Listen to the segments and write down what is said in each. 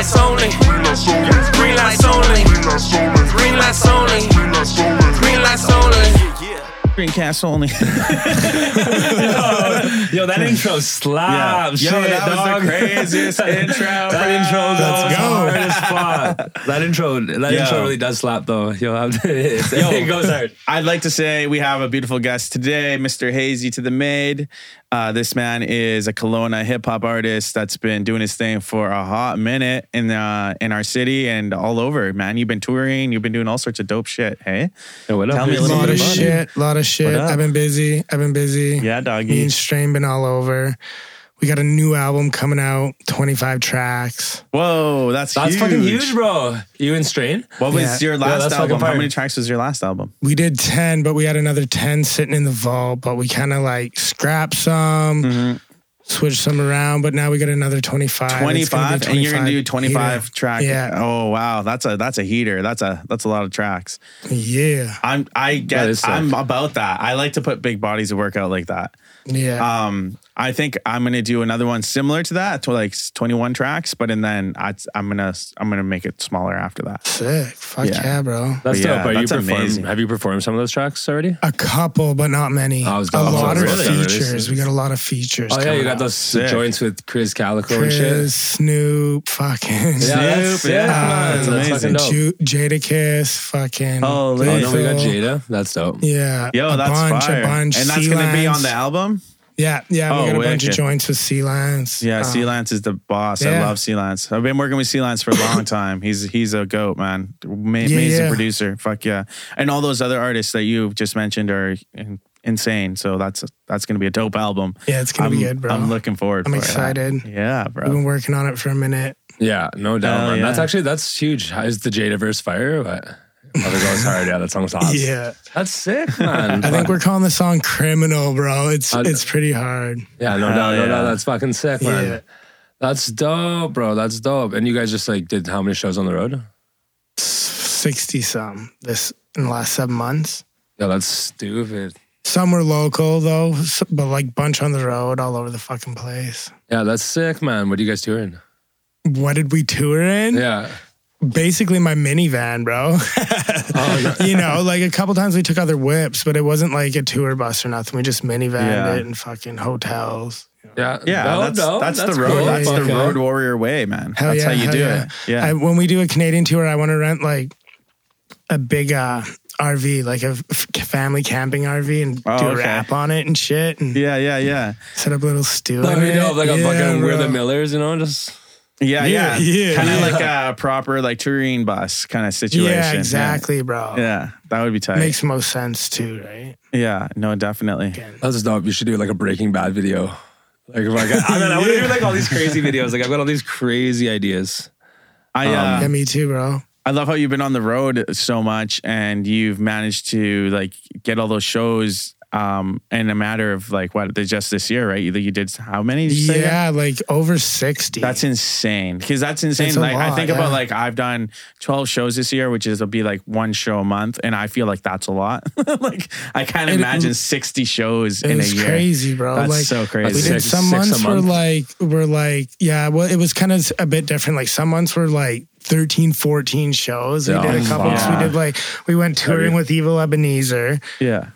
lights only. Green lights only. Green lights only. Green lights only. Screencast only. Yo, that intro slaps. Yo, Shit, that was dog. the craziest intro. That intro Let's goes go. hard as fuck. That intro, that Yo. intro really does slap though. Yo, I'm, it goes hard. I'd like to say we have a beautiful guest today, Mr. Hazy to the Maid. Uh, this man is a Kelowna hip hop artist that's been doing his thing for a hot minute in uh, in our city and all over. Man, you've been touring, you've been doing all sorts of dope shit. Hey, Yo, what up? Tell me a A little lot bit of about shit, a lot of shit. I've been busy. I've been busy. yeah, Me doggy. and Strain been all over. We got a new album coming out, 25 tracks. Whoa, that's That's huge. fucking huge, bro. You and Strain? What was Yeah. your last that's fucking album? How fire. many tracks was your last album? We did 10, but we had another 10 sitting in the vault, but we kind of like scrapped some, mm-hmm. Mm-hmm. some around, but now we got another 25. It's gonna be 25 and you're gonna do 25 25 heater. track Yeah. oh wow that's a that's a heater that's a that's a lot of tracks Yeah. i'm i That get i'm about that i like to put big bodies to work out like that Yeah. um i think i'm gonna do another one similar to that to like 21 tracks but and then I, i'm gonna i'm gonna make it smaller after that Sick. Fuck yeah. yeah, bro. That's Yeah, dope. Are that's you amazing. Have you performed some of those tracks already? A couple, but not many. I was a gonna- lot of really? features. We got a lot of features. Oh yeah, you got out. Those Sick. joints with Chris Calico and shit. Chris, Snoop, fucking Yeah, that's Snoop, sick, yeah. man. That's That's amazing. fucking dope. Ju- Jadakiss, fucking. Holy. Oh no, we got Jada. That's dope. Yeah. yo a that's bunch, fire a bunch. and that's gonna be on the album Yeah, yeah. Oh, we got a bunch of joints with C-Lance. yeah Um, Lance is the boss i love C-Lance i've been working with C-Lance for a long time he's he's a goat man Ma- Yeah, amazing yeah. producer fuck yeah and all those other artists that you just mentioned are in, insane so that's that's gonna be a dope album Yeah, it's gonna I'm, be good, bro. I'm looking forward. I'm for it. excited. Yeah, We've been working on it for a minute. Yeah, no doubt, Hell man. That's actually that's huge. How- Is the Jada verse fire? Or what? Oh, it goes hard. Yeah, that song's hot. Yeah. that's sick, man. I think we're calling the song "Criminal," bro. It's Uh, it's pretty hard. Yeah, no Hell doubt, no doubt. That's fucking sick, man. Yeah. That's dope, bro. That's dope. And you guys just like did how many shows on the road? Sixty some this in the last seven months. Yeah, that's stupid. Some were local though, but like bunch on the road, all over the fucking place. Yeah, that's sick, man. What are you guys touring? What did we tour in? Yeah. Basically, my minivan, bro. Oh, you know, like a couple times we took other whips, but it wasn't like a tour bus or nothing. We just minivanned Yeah. it and fucking hotels. yeah, Yeah, No, that's no, that's, the road. cool. That's the road warrior way, man. Hell that's yeah, how you do yeah. it. Yeah. I, when we do a Canadian tour, I want to rent like a big uh, RV, like a f- family camping RV, and Oh, do a okay. rap on it and shit, and yeah, yeah, yeah, set up a little stew. That'd in be it. dope, like a Yeah, fucking We're the. Millers, you know, just yeah, yeah, Yeah, yeah, Kind of yeah. like a proper like touring bus kind of situation. Yeah, exactly, bro. Yeah, Yeah, that would be tight. Makes most sense too, right? yeah, no, definitely. that's dope. You should do like a Breaking Bad video. Like, if I, got, I mean, I want to do like all these crazy videos. Like, I've got all these crazy ideas. I uh, Yeah, me too, bro. I love how you've been on the road so much and you've managed to like get all those shows um in a matter of like what just this year, right? You, you did how many? Did you say again? Yeah, like over sixty. That's insane because that's insane. Like I lot, think about like I've done twelve shows this year, which is will be like one show a month, and I feel like that's a lot. like I can't It- imagine sixty shows it in a year. crazy, bro. That's like so crazy. we did Six- some months were like were like yeah well it was kind of a bit different like some months were like 13 14 shows. We did a couple Yeah. we did like we went touring with evil ebenezer. Yeah,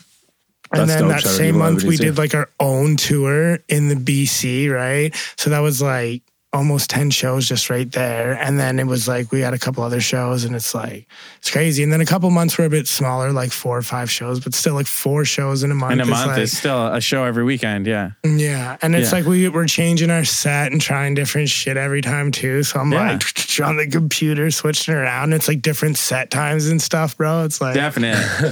and That's then that same month we did like our own tour in the bc right? So that was like almost 10 shows just right there and then it was like we had a couple other shows and it's like it's crazy and then a couple months were a bit smaller like four or five shows but still like four shows in a month in a is, month like, it's still a show every weekend. Yeah, Yeah, and it's Yeah. like we we're changing our set and trying different shit every time too. So I'm Yeah. like on the computer switching around. It's like different set times and stuff, bro. It's like definitely.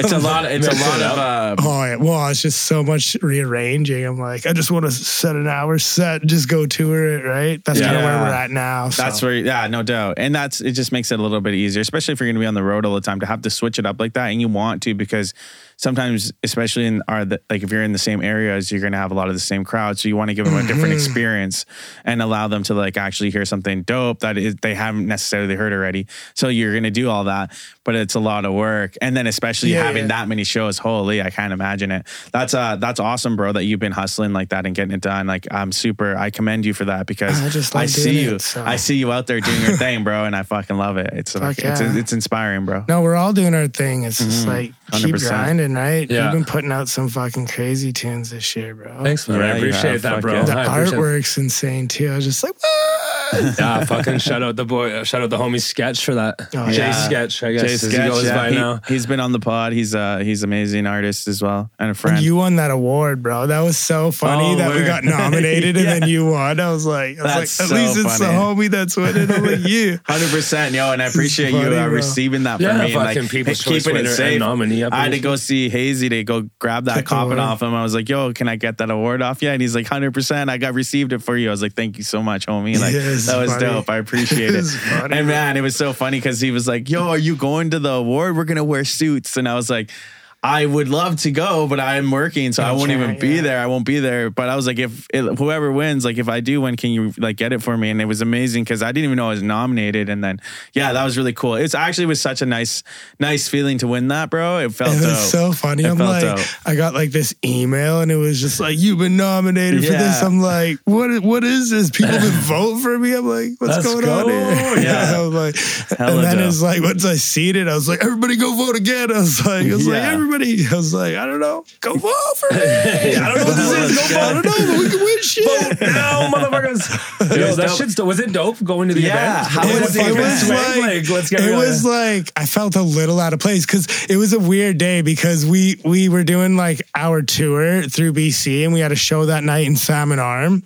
it's a lot. It's a lot of. Uh, oh yeah, well, it's just so much rearranging. I'm like, I just want to set an hour set, and just go tour it. Right, that's kind of where we're at now. That's where, yeah, no doubt, and that's it. Just makes it a little bit easier, especially if you're going to be on the road all the time to have to switch it up like that, and you want to because sometimes, especially in our like if you're in the same areas, you're gonna have a lot of the same crowd. So you want to give them a different experience and allow them to like actually hear something dope that is, they haven't necessarily heard already. So you're gonna do all that, but it's a lot of work. And then especially Yeah, having yeah. that many shows, holy, I can't imagine it. That's uh that's awesome, bro. That you've been hustling like that and getting it done. Like I'm super. I commend you for that because I just I see you. it, so. I see you out there doing your thing, bro, and I fucking love it. It's like, Fuck it's it's inspiring, bro. No, we're all doing our thing. It's just like keep 100%. grinding, right? Yeah. You've been putting out some fucking crazy tunes this year, bro. Thanks, man. Yeah, I appreciate that, bro. yeah. The I appreciate it. artwork's insane too. I was just like, what? Yeah, fucking shout out the boy, uh, shout out the homie Sketch for that. Oh, Jay yeah. Sketch, I guess, Jay as he Sketch, goes yeah, by he, now. has been on the pod. He's uh he's amazing artist as well and a friend. And you won that award, bro. That was so funny Oh, that we word. got nominated Yeah. and then you won. I was like, I was That's like, at so least it's the homie that's winning. I'm like, yeah. Hundred percent, yo, and I appreciate you uh, receiving that Yeah, for me. and, fucking like, People's keeping Choice winner it and safe. nominee, I I had to go see Hazy to go grab that Get the coffin off him. I was like, "Yo, can I get that award off?" Yeah, and he's like, "Hundred percent, I got received it for you." I was like, "Thank you so much, homie." Like Yeah, that was funny. dope. I appreciate it. Funny, and bro. man, it was so funny because he was like, "Yo, are you going to the award? We're gonna wear suits," and I was like. I would love to go, but I'm working, so I won't even be yeah. there. I won't be there. But I was like, if it, whoever wins, like if I do win, can you like get it for me? And it was amazing because I didn't even know I was nominated. And then, yeah, that was really cool. It's actually was such a nice, nice feeling to win that, bro. It felt It dope. so funny. It I'm like, dope. I got like this email and it was just like, you've been nominated for this. I'm like, what? What is this? People been vote for me. I'm like, what's Let's going go. on here? Yeah. I was like, Hella and then dope. it's like, once I seen it, I was like, everybody go vote again. I was like, I was like, Yeah. Everybody. I was like, I don't know, go vote for me. I don't know what this is. Go vote. I don't know, but we can win shit. no, motherfuckers. Yo, was that dope. shit's dope. Was it dope going to the Yeah, event? how it was was, the it was Swag, like, let's get it real, was like I felt a little out of place because it was a weird day because we we were doing like our tour through BC and we had a show that night in Salmon Arm.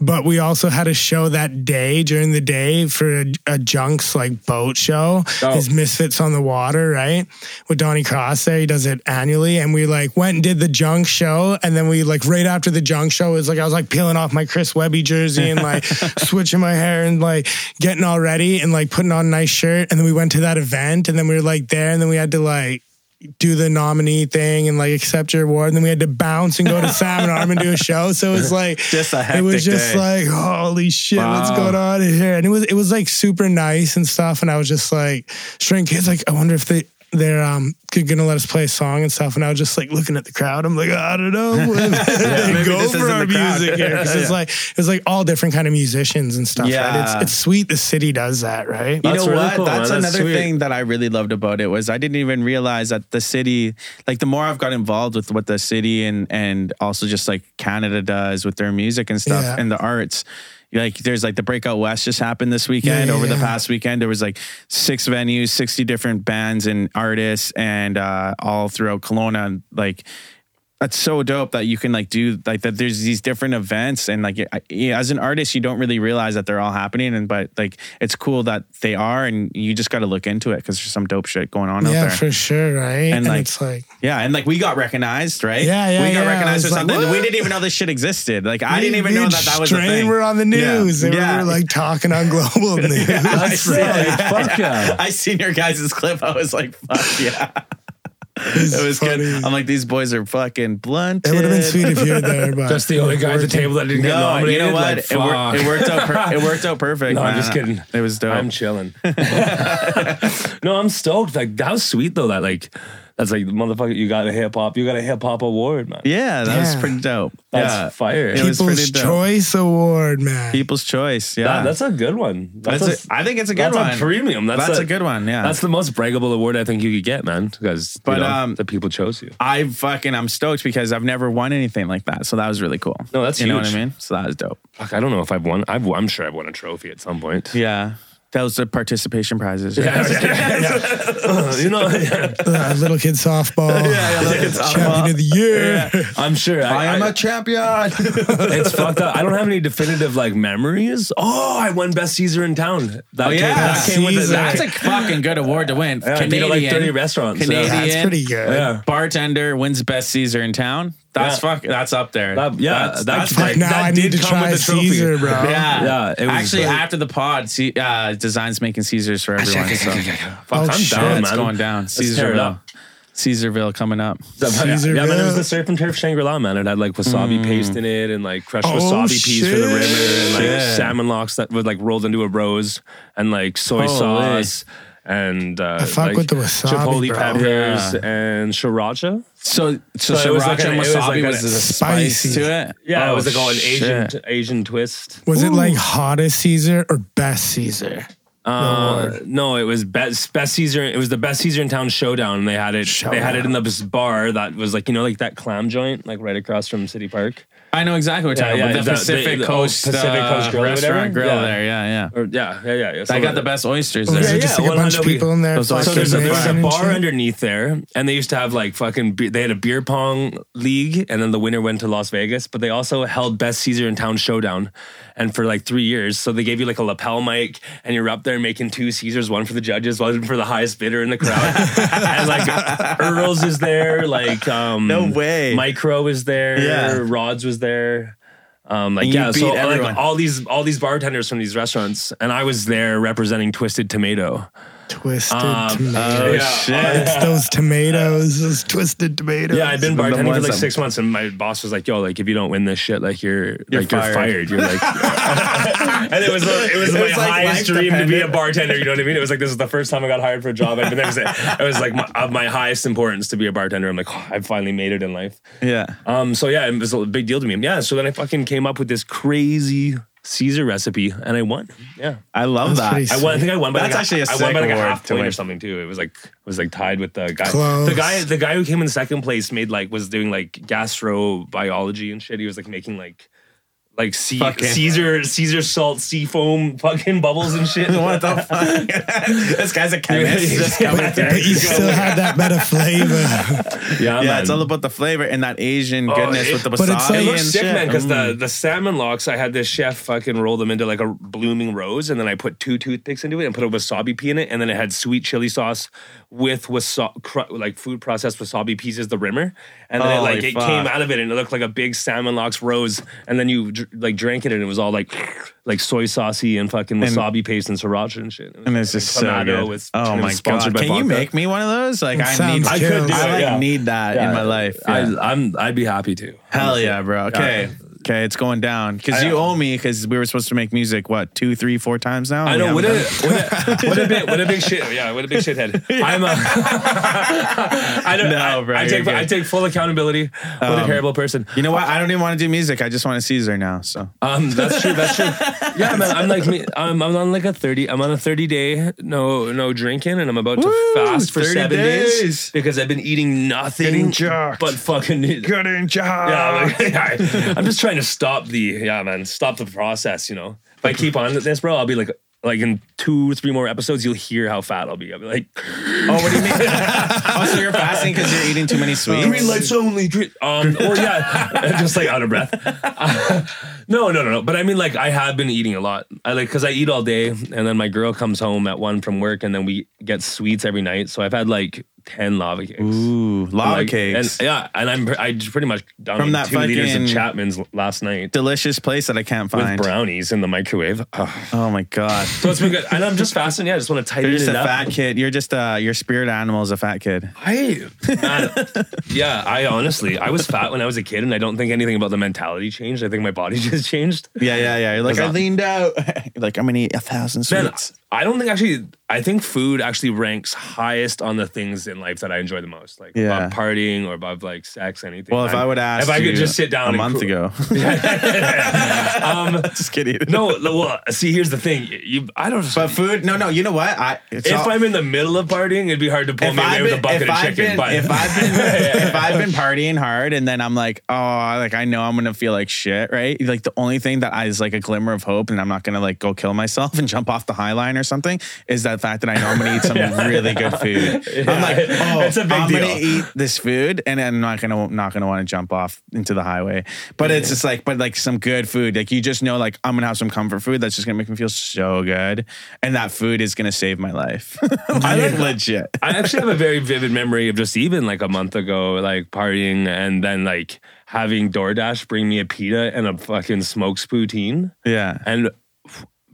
But we also had a show that day during the day for a, a Junks like boat show. Oh. His Misfits on the Water, right? With Donnie Cross there. He does it annually. And we like went and did the Junk show. And then we like right after the Junk show, it was like I was like peeling off my Chris Webby jersey and like switching my hair and like getting all ready and like putting on a nice shirt. And then we went to that event and then we were like there and then we had to like do the nominee thing and like accept your award. And then we had to bounce and go to Salmon Arm and do a show. So it was like Just a it was just day. like holy shit, what's going on here? And it was it was like super nice and stuff. And I was just like, string kids, like I wonder if they they're um gonna let us play a song and stuff. And I was just like looking at the crowd. I'm like, I don't know. maybe They go this for our the crowd. music here because it's like it's like all different kind of musicians and stuff. Right? Yeah. It's it's sweet. The city does that, right? You That's know really what? cool, That's. That's another sweet. thing that I really loved about it was I didn't even realize that the city, like the more I've got involved with what the city and and also just like Canada does with their music and stuff Yeah. and the arts. Like there's like the Breakout West just happened this weekend. Yeah, yeah, Over the past weekend, there was like six venues, sixty different bands and artists, and uh, all throughout Kelowna. Like that's so dope that you can like do like that there's these different events and like I- as an artist you don't really realize that they're all happening and but like it's cool that they are and you just got to look into it because there's some dope shit going on out Yeah, there for sure, right? And, And, like, it's like yeah and like we got recognized right Yeah, yeah, we got yeah. Recognized for was like, something that we didn't even know this shit existed like I me- didn't even know that that was a Strain thing were on the Yeah. news. They Yeah. were like talking on global news. That's sick. Fuck yeah. I seen your guys' clip I was like fuck yeah it was funny. good I'm like these boys are fucking blunt It would have been sweet if you were there, but Just the only guy at the table that didn't get No, nominated. you know what? Like, it, wor- fuck. it worked out. Per- it worked out perfect. No, I'm man. just kidding. It was dope. I'm chilling. no, I'm stoked. Like that was sweet though. That like that's like motherfucker. You got a hip hop. You got a hip hop award, man. yeah, that was Yeah. pretty dope. That's yeah, fire. It was People's pretty dope. Choice Award, man. People's choice. Yeah, That- that's a good one. That's, That's a, a- I think it's a good that's one. a premium. That's, That's a good one, yeah. that's the most braggable award I think you could get, man. Because But, you know, um, the people chose you. I fucking I'm stoked because I've never won anything like that. So that was really cool. No, that's you know what I mean. So that was dope. Fuck, I don't know if I've won. I've, I'm sure I've won a trophy at some point. Yeah, that was the participation prizes. right? Uh, you know, Uh, little kid softball. yeah, little kid softball. Champion of the year. I'm sure. I, I- champion. it's fucked up. I don't have any definitive like memories. Oh, I won best Caesar in town. That Oh came, yeah, that came with it. That's a fucking good award to win. Yeah, I beat Canadian, like 30 restaurants. Yeah. Canadian, That's pretty good. Yeah. bartender wins best Caesar in town. That's Yeah. fuck. That's up there. That- yeah, that's, that's that's like- now that I need to try the. Caesar, bro. Yeah, Yeah, it was Actually, like- after the pod, see, uh, Designs making Caesars for everyone. so. Fuck, Oh, I'm shit. down, it's going down. Let's Caesarville. Caesarville coming up. Yeah, yeah, man, it was the surf and turf Shangri La, man. It had like wasabi paste in it and like crushed Oh, wasabi peas for the shit. river and like Shit. salmon locks that would like rolled into a rose and like soy Holy. sauce and uh, I fuck like, with the wasabi, chipotle bro. peppers Yeah. and sriracha. So, so, So it was sriracha like a- and it was wasabi like a was, the spice spicy. to it. Yeah, Oh, it was like all an Asian. Asian twist. Was it like hottest Caesar or best Caesar? Uh, no, it was best best Caesar. It was the best Caesar in town showdown. And they had it. They had it in the bar that was like you know like that clam joint like right across from City Park. I know exactly what you're talking yeah, about. The the- Pacific the- the Coast, Pacific uh, Coast Grill or restaurant grill Yeah. there. Yeah, yeah. Or yeah, yeah, yeah. yeah. So I got the best oysters there. Was it just like yeah, a bunch of 100 people in there? So there's a, there's a bar underneath there, and they used to have like fucking. Be- they had a beer pong league, and then the winner went to Las Vegas. But they also held Best Caesar in Town Showdown, and for like three years. So they gave you like a lapel mic, and you're up there making two Caesars, one for the judges, one for the highest bidder in the crowd. and like Earls is there, like um, No way. Micro is there, Yeah. Rods was there. Um, like yeah, so like all these all these bartenders from these restaurants, and I was there representing Twisted Tomato. Twisted Um, tomatoes. Oh, Yeah, shit. It's those tomatoes, those twisted tomatoes. Yeah, I've been bartending for like six months, and my boss was like, "Yo, like if you don't win this shit, like you're, You're like you're fired. fired." You're like, and it was it was It my was, like, highest life dream to be a bartender. You know what I mean? It was like this is the first time I got hired for a job. I've been there. It was like my, of my highest importance to be a bartender. I'm like, oh, I finally made it in life. Yeah. Um, so yeah, it was a big deal to me. Yeah, so then I fucking came up with this crazy Caesar recipe, and I won. Yeah. I love That's that. I won. I think I won by That's like actually a I won by like a award half point or something too. It was like it was like tied with the guy. Close. The guy, the guy who came in second place made like was doing like gastrobiology and shit. He was like making like like sea, Fucking- Caesar Caesar salt sea foam fucking bubbles and shit. what the fuck? this guy's a chemist. Just Yeah. coming there. But you still had that better flavor. Yeah, Yeah, man. it's all about the flavor and that Asian Oh, goodness it- with the but it's wasabi like- It looks sick, shit. man, because Mm. the, the salmon locks, I had this chef fucking roll them into like a blooming rose, and then I put two toothpicks into it and put a wasabi pea in it, and then it had sweet chili sauce with wasabi, cr- like food processed wasabi pieces, the rimmer, and then it, like Holy it fuck. came out of it and it looked like a big salmon locks rose, and then you dr- like drank it and it was all like like soy saucy and fucking wasabi paste and sriracha and shit. It was and it's like just so Clamato good. with- oh and it my was sponsored god! by Can you vodka. make me one of those? Like It I sounds need. I could do I it, like yeah. need that in my life. Yeah. I, I'm I'd be happy to. Hell yeah, bro. Okay. Okay, it's going down because you owe me because we were supposed to make music what two, three, four times now. I know what a, what a what a big what a big shit yeah what a big shithead I'm a I don't No, bro, I you're take. I take full accountability what a Um, terrible person You know what? I don't even want to do music. I just want a Caesar now. So um that's true that's true yeah man I'm like me I'm, I'm on like a 30 I'm on a 30 day no no drinking and I'm about to Woo, fast for seven days. days. because I've been eating nothing but fucking getting yeah, like, I, I'm just trying to stop the yeah, man, stop the process. You know, if I keep on this, bro, I'll be like, like in two, or three more episodes, you'll hear how fat I'll be. I'll be like, Oh, what do you mean? oh, so you're fasting because you're eating too many sweets? green lights only. Green, um, or yeah, just like out of breath. no, no, no, no. But I mean, like, I have been eating a lot. I like because I eat all day, and then my girl comes home at one from work, and then we get sweets every night. So I've had like ten lava cakes. Ooh, lava Like, cakes. And, yeah, and I'm I just pretty much done From that two liters of Chapman's last night. Delicious place that I can't find. with brownies in the microwave. Ugh. Oh my god. So it's been good. And I'm just fasting. Yeah, I just want to tighten it up. You're just it a up. fat kid. You're just uh your spirit animal is a fat kid. I, man, yeah, I honestly, I was fat when I was a kid, and I don't think anything about the mentality changed. I think my body just changed. Yeah, yeah, yeah. You're like, I leaned out. You're like, I'm gonna eat a thousand sweets. I don't think actually. I think food actually ranks highest on the things in life that I enjoy the most, like Yeah. above partying or above like sex, anything. Well, if I'm- I would ask if I could you just sit down a month cru- ago. um, just kidding. no, well, see, here's the thing. You, I don't. But food, no, no. You know what? I it's if all- I'm in the middle of partying, it'd be hard to pull me away I've with a bucket of I've chicken. been- but if I've been if I've been partying hard and then I'm like, oh, like I know I'm gonna feel like shit, right? Like the only thing that I is like a glimmer of hope, and I'm not gonna like go kill myself and jump off the high line or something, is that fact that I know I'm gonna eat some really good food. I'm like, oh, It's a big I'm gonna eat this food, and I'm not gonna not gonna want to jump off into the highway. But it's just like, but like some good food, like you just know, like I'm gonna have some comfort food that's just gonna make me feel so good, and that food is gonna save my life. I like legit. I actually have a very vivid memory of just even like a month ago, like partying and then like having DoorDash bring me a pita and a fucking smoked poutine. Yeah. And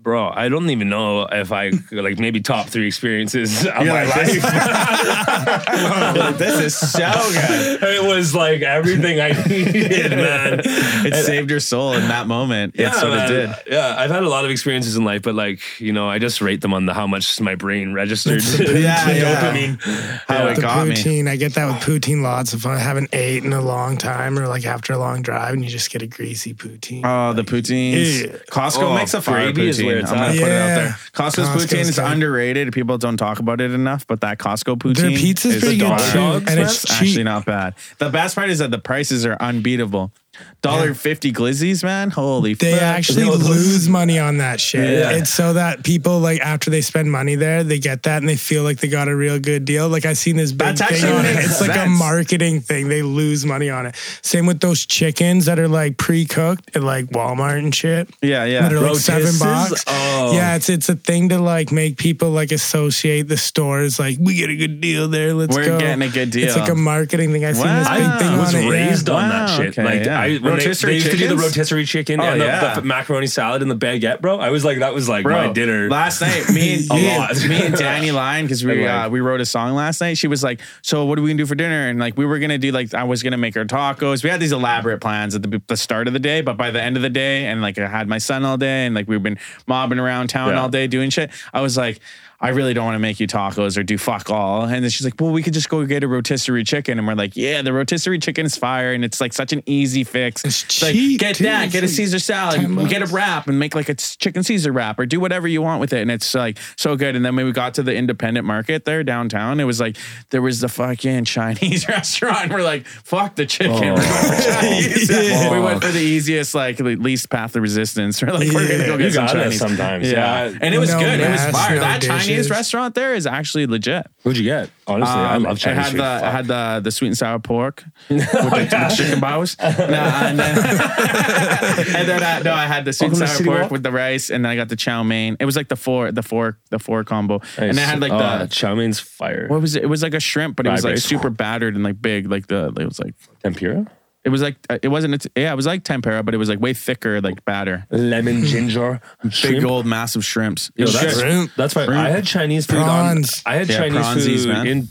bro, I don't even know if I like maybe top three experiences of You're my like, life. this is so good. it was like everything I needed, man. It saved your soul in that moment. Yeah, it sort man. of did. Yeah, I've had a lot of experiences in life, but like you know, I just rate them on the how much my brain registered Yeah, the yeah. dopamine. How it the got me. poutine, I get that with poutine lots. If I haven't ate in a long time or like after a long drive, and you just get a greasy poutine. Oh, the poutines. Yeah. Costco Oh, makes a fire gravy is poutine. where it's I'm gonna at. put it out Yeah. there. Costco's, Costco's poutine is good. underrated. People don't talk about it enough, but that Costco poutine Their pizza's is pretty good too, and it's It's actually cheap. not bad. The best part is that the prices are unbeatable. Dollar fifty glizzies, man. Holy They fuck. actually know, those- lose money on that shit. Yeah. It's so that people like after they spend money there, they get that and they feel like they got a real good deal. Like I seen this big That's thing on it. makes It's like a marketing thing. They lose money on it. Same with those chickens that are like pre-cooked at like Walmart and shit. Yeah, yeah. That are like seven bucks. Oh. Yeah, it's it's a thing to like make people like associate the stores. Like we get a good deal there. Let's We're go. getting a good deal. It's like a marketing thing. I seen this Wow. big thing I was on it. yeah. raised on Wow, that shit. okay, like yeah. I when they, they used to do the chickens? rotisserie chicken Oh, and the, yeah. the macaroni salad and the baguette, bro. I was like, that was like my dinner. Last night, me and, A me, lot. and, me and Danny Line, because we uh, we wrote a song last night. She was like, "So what are we gonna do for dinner?" And like we were gonna do like I was gonna make her tacos. We had these elaborate plans at the, the start of the day, but by the end of the day, and like I had my son all day, and like we've been mobbing around town Yeah. all day doing shit. I was like. I really don't want to make you tacos or do fuck all. And then she's like, well, we could just go get a rotisserie chicken. And we're like, yeah, the rotisserie chicken is fire. And it's like such an easy fix. It's like, cheap, get too. that, It's get a Caesar salad, get a wrap and make like a chicken Caesar wrap or do whatever you want with it. And it's like so good. And then when we got to the independent market there downtown, it was like there was the fucking Chinese restaurant. We're like, fuck the chicken. We're going for Chinese. Yeah. We went for the easiest, like the least path of resistance. We're like, we're gonna Yeah. go You get some Chinese. sometimes, yeah. And it was No good. It was fire. no that Chinese dishes. restaurant there is actually legit. What'd you get? Honestly, I Um, love Chinese I had food. the I Fuck. had the the sweet and sour pork with the, with the chicken bows. No, and then, and then I, no, I had the sweet and Welcome to sour City pork Walk? with the rice, and then I got the chow mein. It was like the four the four the four combo, and I had like the chow mein's fire. what was it? It was like a shrimp, but it was like super battered and like big, like the it was like Tempura, it was like uh, it wasn't it's, yeah it was like tempura, but it was like way thicker like batter. lemon, ginger, Big shrimp. old massive shrimps. Yo, It was that's good. Shrimp. that's fine. I had Chinese food Prawns. on. I had Yeah, Chinese pronsies, food man. in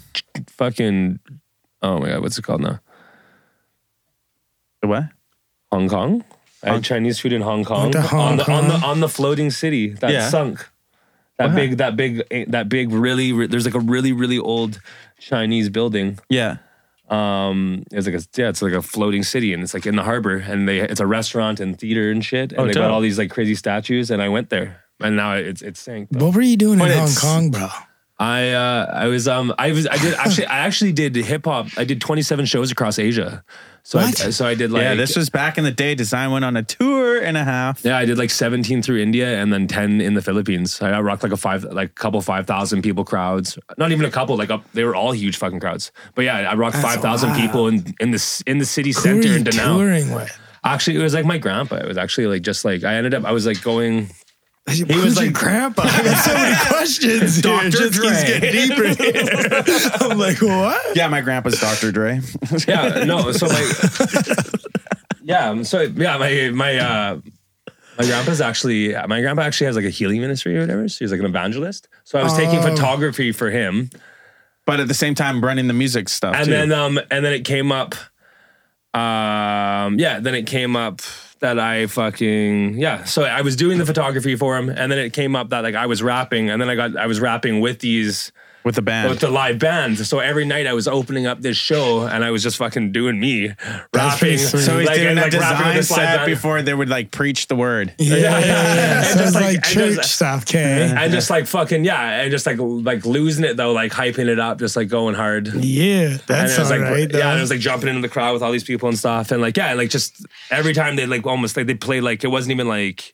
fucking. Oh my god, what's it called now? The what? Hong Kong. I had Chinese food in Hong Kong Went to Hong on the on the Kong. on the floating city that Yeah. sunk. That Wow. big, that big, eh, that big, really. re- There's like a really, really old Chinese building. Yeah. Um, it's like a yeah, it's like a floating city, and it's like in the harbor, and they it's a restaurant and theater and shit, and Oh, they got all these like crazy statues, and I went there, and now it's it's sank. though. What were you doing But in Hong Kong, bro? I uh I was um I was I did actually I actually did hip hop. I did 27 shows across Asia. So I, so I did like yeah, this was back in the day. Design went on a tour and a half. yeah, I did like 17 through India and then 10 in the Philippines. I rocked like a five, like a couple 5,000 people crowds. Not even a couple, like a, they were all huge fucking crowds. But yeah, I rocked 5,000 people in, in the, in the city Who are center you in Danao. touring with? Actually, it was like my grandpa. It was actually like just like, I ended up, I was like going, He was like- grandpa. I got so many questions. here. Dr. It just keeps Dre. getting deeper. here. I'm like, what? Yeah, my grandpa's Dr. Dre. yeah, no, so my, yeah, um, so yeah, my, my, uh, my grandpa's actually, my grandpa actually has like a healing ministry or whatever. So he's like an evangelist. So I was taking Oh. photography for him. but at the same time running the music stuff and too. then um and then it came up um yeah then it came up that I fucking yeah. So I was doing the photography for him and then it came up that like I was rapping and then I got I was rapping with these with the band. with the live bands so every night I was opening up this show and I was just fucking doing me That's rapping so he's like, doing and, a like, rapping with design this live set band. before they would like preach the word. Yeah, yeah, yeah. And So just like- like, church just- stuff, okay? and just like fucking yeah and just like like losing it though like hyping it up just like going hard Yeah, and that's it was like right. yeah, and it was like jumping into the crowd with all these people and stuff, and like yeah, and like just every time they like almost like they play like it wasn't even like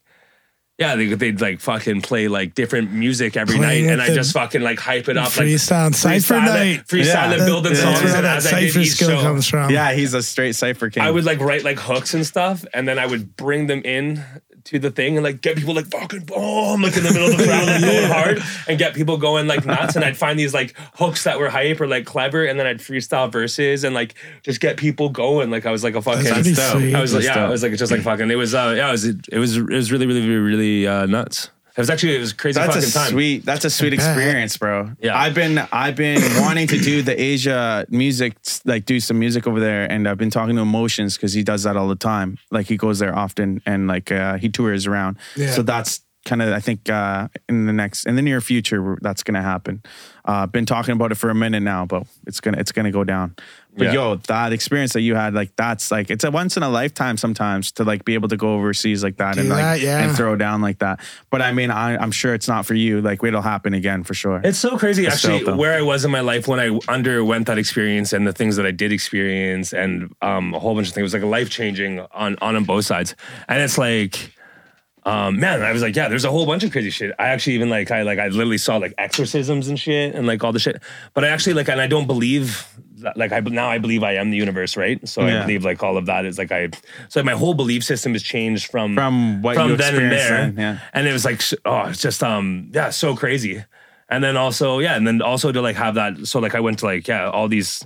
yeah they they'd like fucking play like different music every Playing night, and I the just fucking like hype it up like freestyle, cipher freestyle night. it, freestyle Yeah. it, building That- songs, That's where and that as I did cipher each skill show, comes from. Yeah, he's a straight cipher king. I would like write like hooks and stuff, and then I would bring them in to the thing and like get people like fucking boom like in the middle of the crowd like going hard and get people going like nuts and I'd find these like hooks that were hype or like clever and then I'd freestyle verses and like just get people going like I was like a fucking That's pretty dope. sweet. I was like yeah dope. I was like just like fucking it was uh yeah it was it was it was really really really uh nuts It was actually it was a crazy That's a time. sweet. That's a sweet experience, bro. Yeah. I've been I've been wanting to do the Asia music, like do some music over there, and I've been talking to Emotions because he does that all the time. Like he goes there often, and like uh, he tours around. Yeah. So that's kind of I think uh, in the next in the near future that's gonna happen. Uh, been talking about it for a minute now, but it's gonna it's gonna go down. But Yeah. yo, that experience that you had, like that's like it's a once in a lifetime sometimes to like be able to go overseas like that Do and like yeah. and throw down like that. But I mean, I, I'm sure it's not for you. Like it'll happen again for sure. It's so crazy, It's actually, dope, where I was in my life when I underwent that experience and the things that I did experience and um, a whole bunch of things. It was like a life changing on, on on both sides. And it's like, um, man, I was like, yeah, there's a whole bunch of crazy shit. I actually even like, I like, I literally saw like exorcisms and shit and like all the shit. But I actually like, and I don't believe. that- Like I now I believe I am the universe, right? So I believe like all of that is like I so my whole belief system has changed from From what from you then and there, then, yeah. and it was like oh it's just um yeah so crazy and then also yeah and then also to like have that so like i went to like yeah all these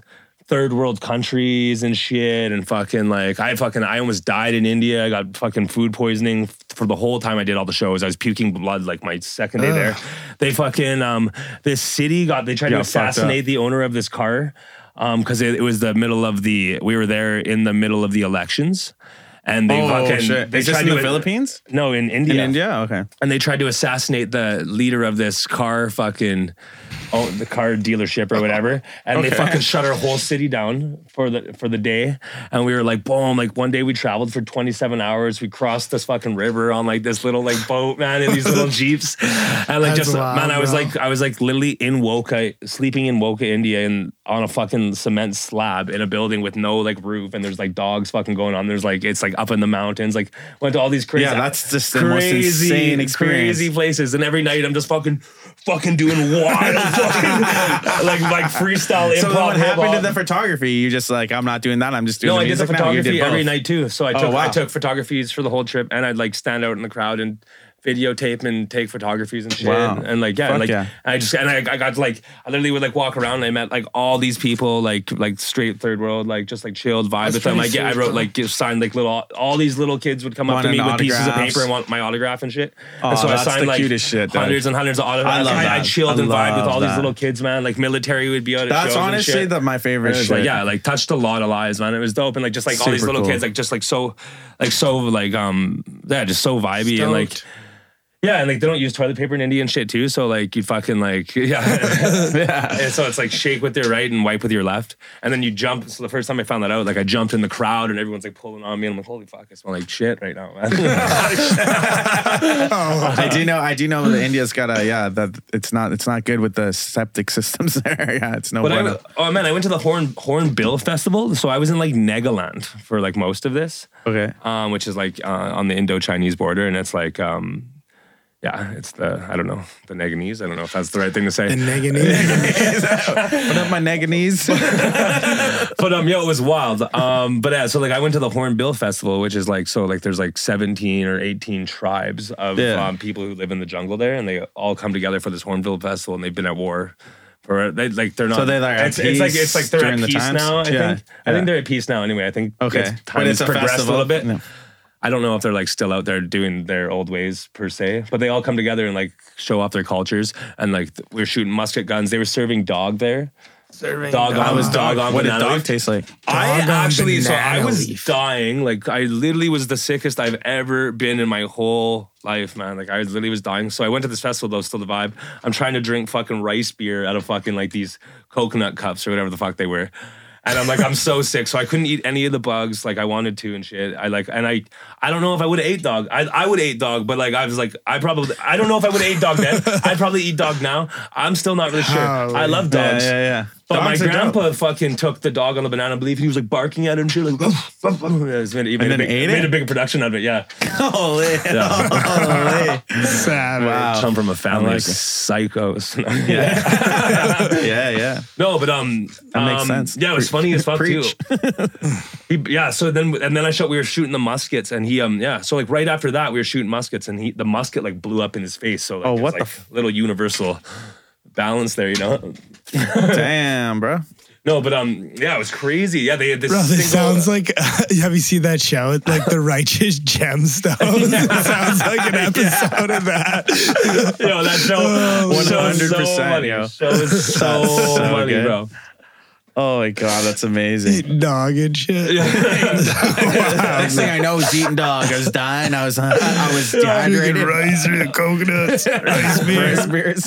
third world countries and shit and fucking like i fucking i almost died in india. I got fucking food poisoning for the whole time i did all the shows. I was puking blood like my second day there. They fucking um this city got they tried to Yeah, up. assassinate the owner of this car um because it, it was the middle of the we were there in the middle of the elections and they oh fucking shit! they Is this in the to Philippines? no in india In India? Okay. and they tried to assassinate the leader of this car fucking oh the car dealership or whatever and they fucking shut our whole city down for the for the day and we were like boom like one day we traveled for 27 hours we crossed this fucking river on like this little like boat man in these little jeeps and like That's just wild, man I was bro. like I was like literally in Wokha sleeping in Wokha India and on a fucking cement slab in a building with no like roof and there's like dogs fucking going on There's like it's like up in the mountains like went to all these crazy Yeah, that's just the most insane experience. crazy places. And every night I'm just fucking, fucking doing wild, fucking, like like freestyle So improv. what happened to the photography? You just like I'm not doing that. I'm just doing. No, I did the? Photography did every night too. So I Oh, took I took photographies for the whole trip, and I'd like stand out in the crowd and videotape and take photographies and shit. Wow. And like yeah, Fuck like yeah. I just and I, I got to like I literally would like walk around and I met like all these people like like straight third world like just like chilled vibe That's with them. Like yeah, I wrote like signed like little all these little kids would come up to me with pieces of paper and want my autograph and shit. Oh, and so I signed like shit, hundreds and hundreds of autographs. I love I, that. chilled I and vibed with all these little kids, man. Like military would be out at That's honestly the, my favorite And shit. like yeah, like touched a lot of lives, man. It was dope, and like just like all these little cool. kids, like just like so, like so, like um, yeah, just so vibey and like. Stoked. Yeah, and like they don't use toilet paper in India and shit too. So like you fucking like yeah, yeah. And so it's like shake with your right and wipe with your left, and then you jump. So the first time I found that out, like I jumped in the crowd and everyone's like pulling on me, and I'm like, holy fuck, I smell like shit right now, man. I do know. I do know that India's got a yeah. That it's not. It's not good with the septic systems there. yeah, it's no. But. I, oh man, I went to the Horn Hornbill Festival, so I was in like Nagaland for like most of this. okay. um, which is like uh, on the Indo-Chinese border, and it's like, um, yeah, it's the I don't know the Neganese. I don't know if that's the right thing to say. The negative. What up, my Neganese? but um, yo, it was wild. Um, but yeah, so like I went to the Hornbill Festival, which is like so like there's like 17 or 18 tribes of Yeah. um, people who live in the jungle there, and they all come together for this Hornbill Festival, and they've been at war. For they like they're not. So they're, like, at it's, it's like it's like they're at the peace times? now. I Yeah, think I think they're at peace now. Anyway, I think Okay. it's, time it's has a progressed festival? a little bit. No. I don't know if they're like still out there doing their old ways per se, but they all come together and like show off their cultures. And like th- we were shooting musket guns. They were serving dog there. Serving Dog on- How was dog dog? on What did banana dog leaf? taste like? I Dog on actually, so I was leaf. dying. Like I literally was the sickest I've ever been in my whole life, man. Like I literally was dying. So I went to this festival though, still the vibe. I'm trying to drink fucking rice beer out of fucking like these coconut cups or whatever the fuck they were. And I'm like, I'm so sick. So I couldn't eat any of the bugs like I wanted to and shit. I like, and I, I don't know if I would have ate dog. I, I would ate dog, but like I was like, I probably, I don't know if I would have ate dog then. I'd probably eat dog now. I'm still not really sure. Holy- I love Yeah, dogs. yeah, yeah. But Dogs my are dope. grandpa fucking took the dog on the banana leaf and he was like barking at it and shit like "Ruff, ruff, ruff." Yeah, it's made, he made, then a big, ate made a big production out of it. Yeah, Holy, yeah. holy. Savage. Wow. Come from a family of like it. psychos. yeah, yeah. Yeah. no, but um, That makes um, sense. Yeah, it was funny as fuck Preach. too. He- yeah, so then and then I shot. We were shooting the muskets, and he um yeah. So like right after that, we were shooting muskets, and he the musket like blew up in his face. So like, Oh, it's, what the like, f- little universal balance there, you know. Damn, bro. No, but um, yeah, it was crazy. Yeah, they had this. Bro, this single- sounds like have you seen that show? It's like the righteous gemstones. it sounds like an episode of that. Yo, that show, Oh, show is so 100%, yo. Show is so, so funny, good. bro. Oh my god, that's amazing. Eating dog and shit. Next thing I know, I was eating dog. I was dying. I was I was dehydrated. rice and coconuts, rice beer. Rice beers.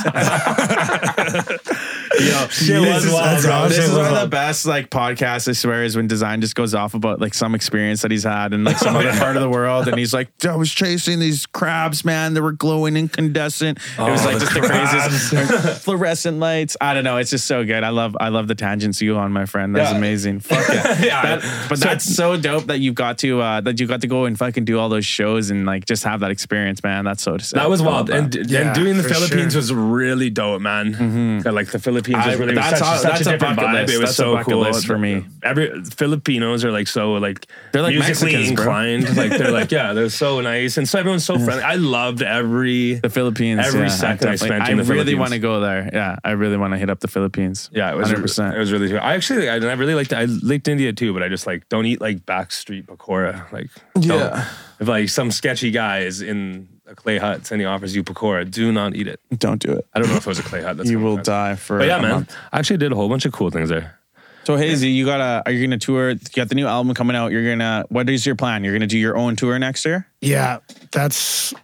Yo, Shit this was is, wild, bro. This is one of the best like podcasts. I swear is when design just goes off about like some experience that he's had in like some other part of the world, and he's like, "I was chasing these crabs, man. They were glowing incandescent. it was Oh, like the just the craziest fluorescent lights. I don't know. It's just so good. I love I love the tangents you on, my friend. That's Yeah. amazing. Fuck yeah. Yeah. That- but that's so dope that you got to uh that you got to go and fucking do all those shows and like just have that experience, man. That's so That was wild, and, and doing the Philippines sure. was really dope, man. Like the Philippines I- was really that's such, that's a different bucket. It was That's so cool list for me. Every Filipinos are like so like They're like musically Mexicans, bro. inclined. like they're like yeah, they're so nice, and so everyone's so friendly. I loved every the Philippines. Every yeah, second I definitely- spent I in the really want to go there. Yeah, I really want to hit up the Philippines. Yeah, it was 100%. It was really good. I actually, I, I really liked. I liked India too, but I just like don't eat like backstreet pakora. Like. Yeah. if like some sketchy guy is in a clay hut and he offers you pakora, do not eat it. Don't do it. I don't know if it was a clay hut. That's You will it was. die for. But yeah, a man, month. I actually did a whole bunch of cool things there. So Hazy, you gotta. Are you gonna tour? You got the new album coming out. You're gonna. What is your plan? You're gonna do your own tour next year. Yeah, that's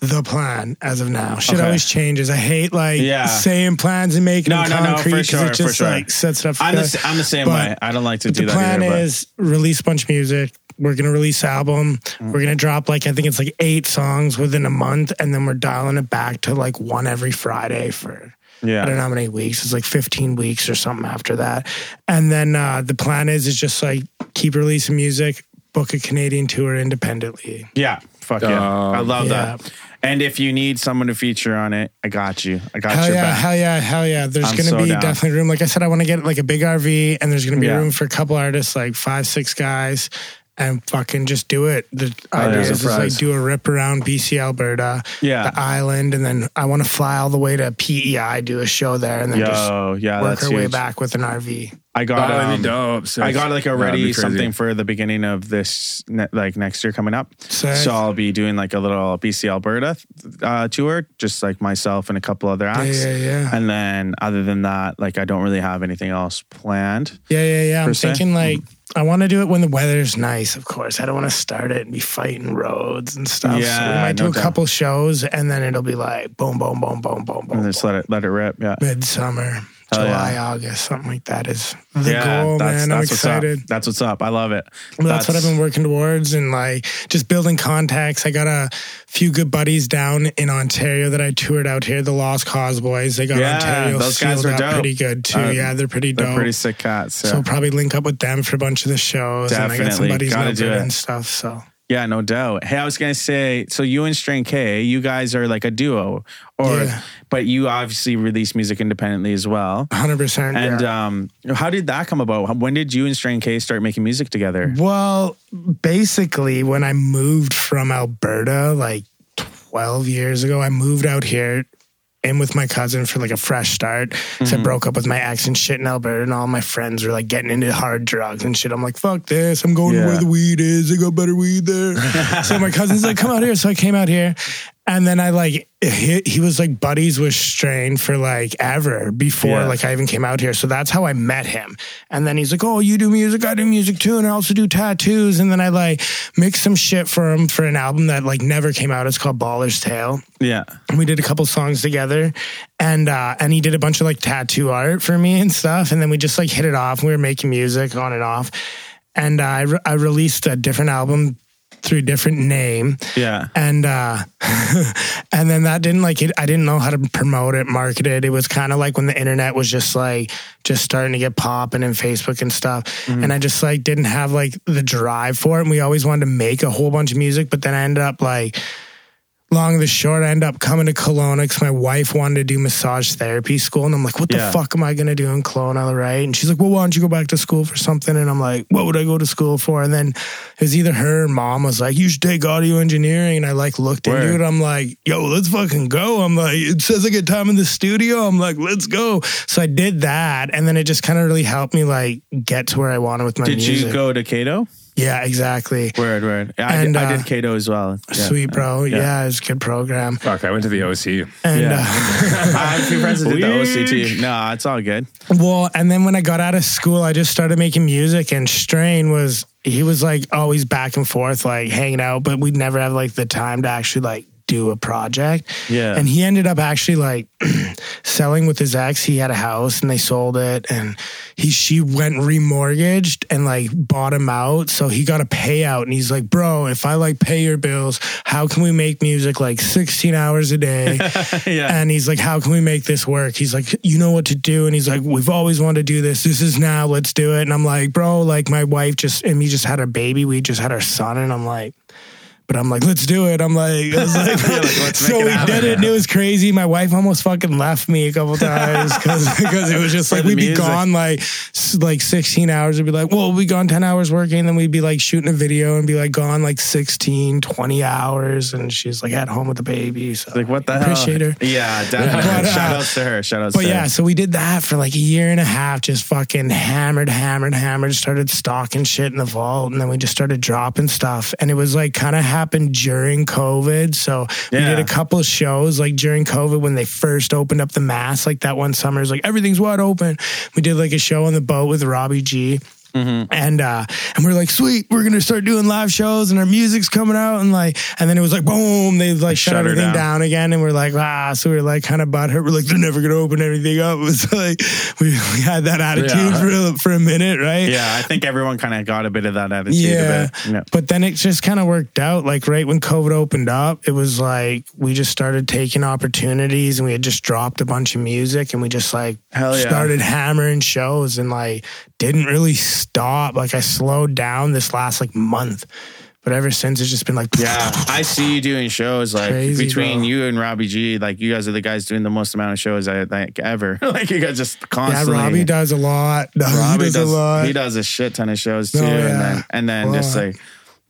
the plan as of now. Shit Okay. always changes. I hate like Yeah. saying plans and making No, them no, no, concrete for 'cause sure, it just sure. like sets it up. For I'm the, failure. s- I'm the same But- way. I don't like to But do the that plan either. but- is release a bunch of music. We're gonna release album. Mm. We're gonna drop like I think it's like eight songs within a month, and then we're dialing it back to like one every Friday for yeah. I don't know how many weeks. It's like 15 weeks or something after that. And then uh, the plan is is just like keep releasing music, book a Canadian tour independently. Yeah. Fuck yeah. Um, I love yeah. that. And if you need someone to feature on it, I got you. I got Hell your yeah, back. hell yeah, hell yeah. There's I'm gonna so be down. definitely room. Like I said, I want to get like a big RV, and there's gonna be Yeah. room for a couple artists, like five, six guys, and fucking just do it. The idea yeah. is just like do a rip around BC, Alberta, Yeah. the island, and then I want to fly all the way to PEI, do a show there, and then just yeah, work that's our way back with an RV. I got. That um, dope. Sick. I got like That'd already something for the beginning of this ne- like next year coming up. Sick. So I'll be doing like a little BC Alberta uh, tour, just like myself and a couple other acts. yeah, yeah. And then other than that, like I don't really have anything else planned. Yeah, yeah, yeah. I'm se? thinking like I want to do it when the weather's nice. Of course, I don't want to start it and be fighting roads and stuff. so we might do no a doubt. couple shows, and then it'll be like boom, boom, boom, boom, boom, boom. And just let it let it rip. Yeah. Midsummer, July, yeah. August, something like that is the yeah, goal, that's, man. I'm excited. What's. That's what's up. I love it. Well, that's, what I've been working towards and like just building contacts. I got a few good buddies down in Ontario that I toured out here, the Lost Cause Boys. They got Yeah, Ontario those guys are dope. pretty good too. Uh, yeah, they're pretty dope. They're pretty sick cats. So Yeah. probably link up with them for a bunch of the shows. And I got some Definitely. buddies Gotta and stuff. So yeah, no doubt. Hey, I was gonna say, so you and Strain K, you guys are like a duo, or Yeah. but you obviously release music independently as well. 100%. And yeah. um, how did that come about? When did you and Strain K start making music together? well, basically, when I moved from Alberta like 12 years ago, I moved out here in with my cousin for like a fresh start. So Mm-hmm. I broke up with my ex and shit in Alberta, and all my friends were like getting into hard drugs and shit. I'm like, fuck this. I'm going Yeah. to where the weed is. They got better weed there. so my cousin's like, come out here. So I came out here. And then I like, he, he was like buddies with Strain for like ever before Yeah. like I even came out here. So that's how I met him. And then he's like, oh, you do music, I do music too. And I also do tattoos. And then I like mixed some shit for him for an album that like never came out. It's called Baller's Tale Yeah, and we did a couple songs together and uh and he did a bunch of like tattoo art for me and stuff and then we just like hit it off we were making music on and off and uh, I, re- I released a different album through a different name. Yeah, and uh and then that didn't like it i didn't know how to promote it market it. It was kind of like when the internet was just like just starting to get popping and facebook and stuff. And i just like didn't have like the drive for it. And we always wanted to make a whole bunch of music but then i ended up like long the short, I end up coming to Kelowna because my wife wanted to do massage therapy school. And I'm like, what the Yeah. fuck am I going to do in Kelowna? Right. And she's like, well, why don't you go back to school for something? And I'm like, what would I go to school for? And then it was either her or mom was like, you should take audio engineering. And I like looked Word. into it. I'm like, yo, let's fucking go. I'm like, it says I get time in the studio. I'm like, let's go. So I did that. And then it just kind of really helped me like get to where I wanted with my Did music. you go to Cato? Yeah, exactly. Word, word. Yeah, I, And, did, I uh, did Cato as well. Yeah. Sweet, bro. Yeah. Yeah. it was a good program. Fuck, I went to the OC. And Yeah. uh, I have a few friends that did the Weird. OCT. No, it's all good. Well, and then when I got out of school, I just started making music. And Strain was he was like always back and forth, like hanging out, but we'd never have like the time to actually like do a project. Yeah. And he ended up actually like selling with his ex. He had a house and they sold it, and he she went remortgaged and like bought him out. So he got a payout, and he's like, "Bro, if I like pay your bills, how can we make music like 16 hours a day?" yeah. And he's like, How can we make this work? He's like, You know what to do. And he's like, We've always wanted to do this. This is now. Let's do it. And I'm like, Bro, like my wife just, and we just had a baby. We just had our son. And I'm like, but I'm like, let's do it. I'm like, I was like, let's so we happen. did it. And it was crazy. My wife almost fucking left me a couple times because it was just like we'd be music. gone like like 16 hours. It'd be like, well, we'd be gone 10 hours working. Then we'd be like shooting a video and be like gone like 16, 20 hours. And she's like at home with the baby. So Like what the appreciate hell? her. Yeah, definitely. But, uh, Shout outs to her. Shout outs to her. But to yeah, her. so we did that for like a year and a half, just fucking hammered, hammered, hammered, started stocking shit in the vault. And then we just started dropping stuff. And it was like kind of happened during COVID. So we did a couple of shows like during COVID when they first opened up the mass, like that one summer, was like everything's wide open. We did like a show on the boat with Robbie G. Mm-hmm. And uh and we're like, sweet, we're gonna start doing live shows and our music's coming out and like and then it was like boom, they like shut, shut everything down. down. again and we're like, ah, so we are like kind of butthurt. We're like, they're never gonna open anything up. It's like we, we had that attitude Yeah. for a, for a minute, right? Yeah, I think everyone kind of got a bit of that attitude. Yeah. Yeah. But then it just kind of worked out. Like right when COVID opened up, it was like we just started taking opportunities and we had just dropped a bunch of music and we just like yeah. started hammering shows and like didn't really stop. Like I slowed down this last like month. But ever since it's just been like Yeah, I see you doing shows like Crazy, between bro. you and Robbie G. Like you guys are the guys doing the most amount of shows I think ever. like you guys just constantly Yeah. Robbie does a lot. No, Robbie he does, a lot. He does a shit ton of shows oh, too, No, and then and then A just like,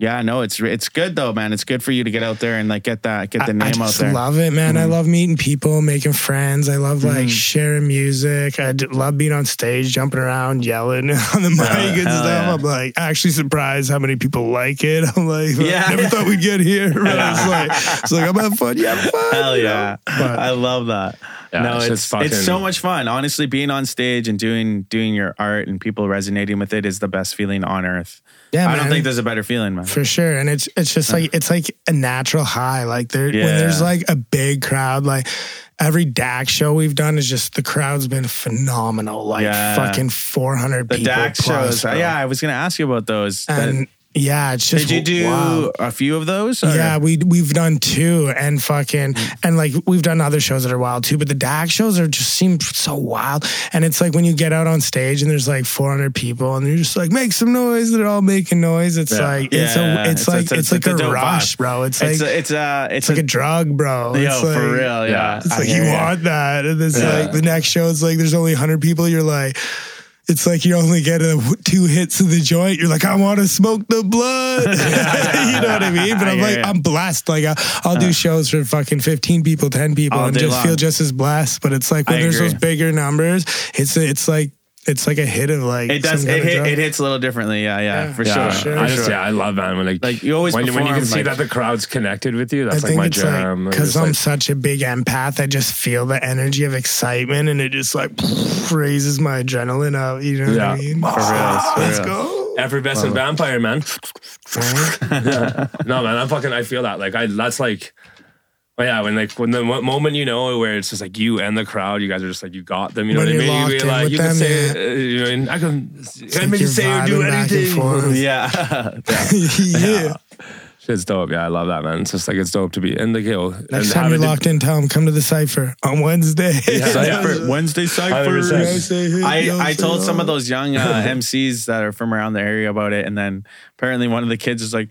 yeah, no, it's it's good though, man. It's good for you to get out there and like get that get the I name out just there. Mm-hmm. love it, man. I love meeting people, making friends. I love like sharing music. I d- love being on stage, jumping around, yelling on the mic and hell stuff. yeah. I'm like actually surprised how many people like it. I'm like, Yeah. never thought we'd get here. But it's like, it's like I'm having fun. Yeah, having fun. Hell yeah, But- I love that. Yeah, no, it's it's fucking- it's so much fun. Honestly, being on stage and doing doing your art and people resonating with it is the best feeling on earth. Yeah, I don't think there's a better feeling, man. For sure. And it's it's just like it's like a natural high. Like there when there's like a big crowd, like every DAC show we've done is just the crowd's been phenomenal. Like Yeah. fucking four hundred the people. DAX plus, shows. bro. Yeah, I was gonna ask you about those. That- And yeah, it's just did you do wow. a few of those? or- Yeah, we we've done two and fucking mm. and like we've done other shows that are wild too, but the DAC shows are just seem so wild. And it's like when you get out on stage and there's like 400 people and they're just like make some noise. They're all making noise. It's Yeah. like it's Yeah, a it's, it's- like it's it's, a- like a a, rush, vibe. bro. It's like uh, it's it's, a, it's a it's, like a, a drug, bro. yo it's like, for real. Yeah. It's I like you ya. want that, and it's Yeah. like the next show. It's like there's only 100 people. You're like. It's like you only get a, two hits of the joint. You're like, I want to smoke the blood. you know what I mean? But I'm hear like, ya. I'm blessed. Like, I'll do uh. shows for fucking 15 people, 10 people, and just long. feel just as blessed. But it's like when I there's agree. those bigger numbers, it's it's like it's like a hit of like It does. It, hit, it hits a little differently. Yeah, yeah, Yeah. for Yeah, sure. sure, I just sure. yeah, I love that. When like, Like, you always when, when you can perform, see that the crowd's connected with you. I That's like my it's jam. like Like, because I'm like- such a big empath, I just feel the energy of excitement, and it just like raises my adrenaline up. You know what I Yeah. mean? For real, for ah, Let's real. go. effervescent vampire, man. Right? No, man, I'm fucking. I feel that. Like I, that's like. Well, yeah, when like when the moment you know where it's just like you and the crowd, you guys are just like you got them. You know When what I you're mean? locked You, in like with you can them, say, yeah. uh, you know, and I can, I like can you're say or do vibing back and anything. forth. Yeah, yeah. Shit's dope. Yeah, I love that, man. It's just like it's dope to be in the hill. Next time you're locked in, tell them come to the cipher on Wednesday. Cipher, Wednesday 100%. Cipher. I, I told some of those young uh, MCs that are from around the area about it, and then apparently one of the kids is like,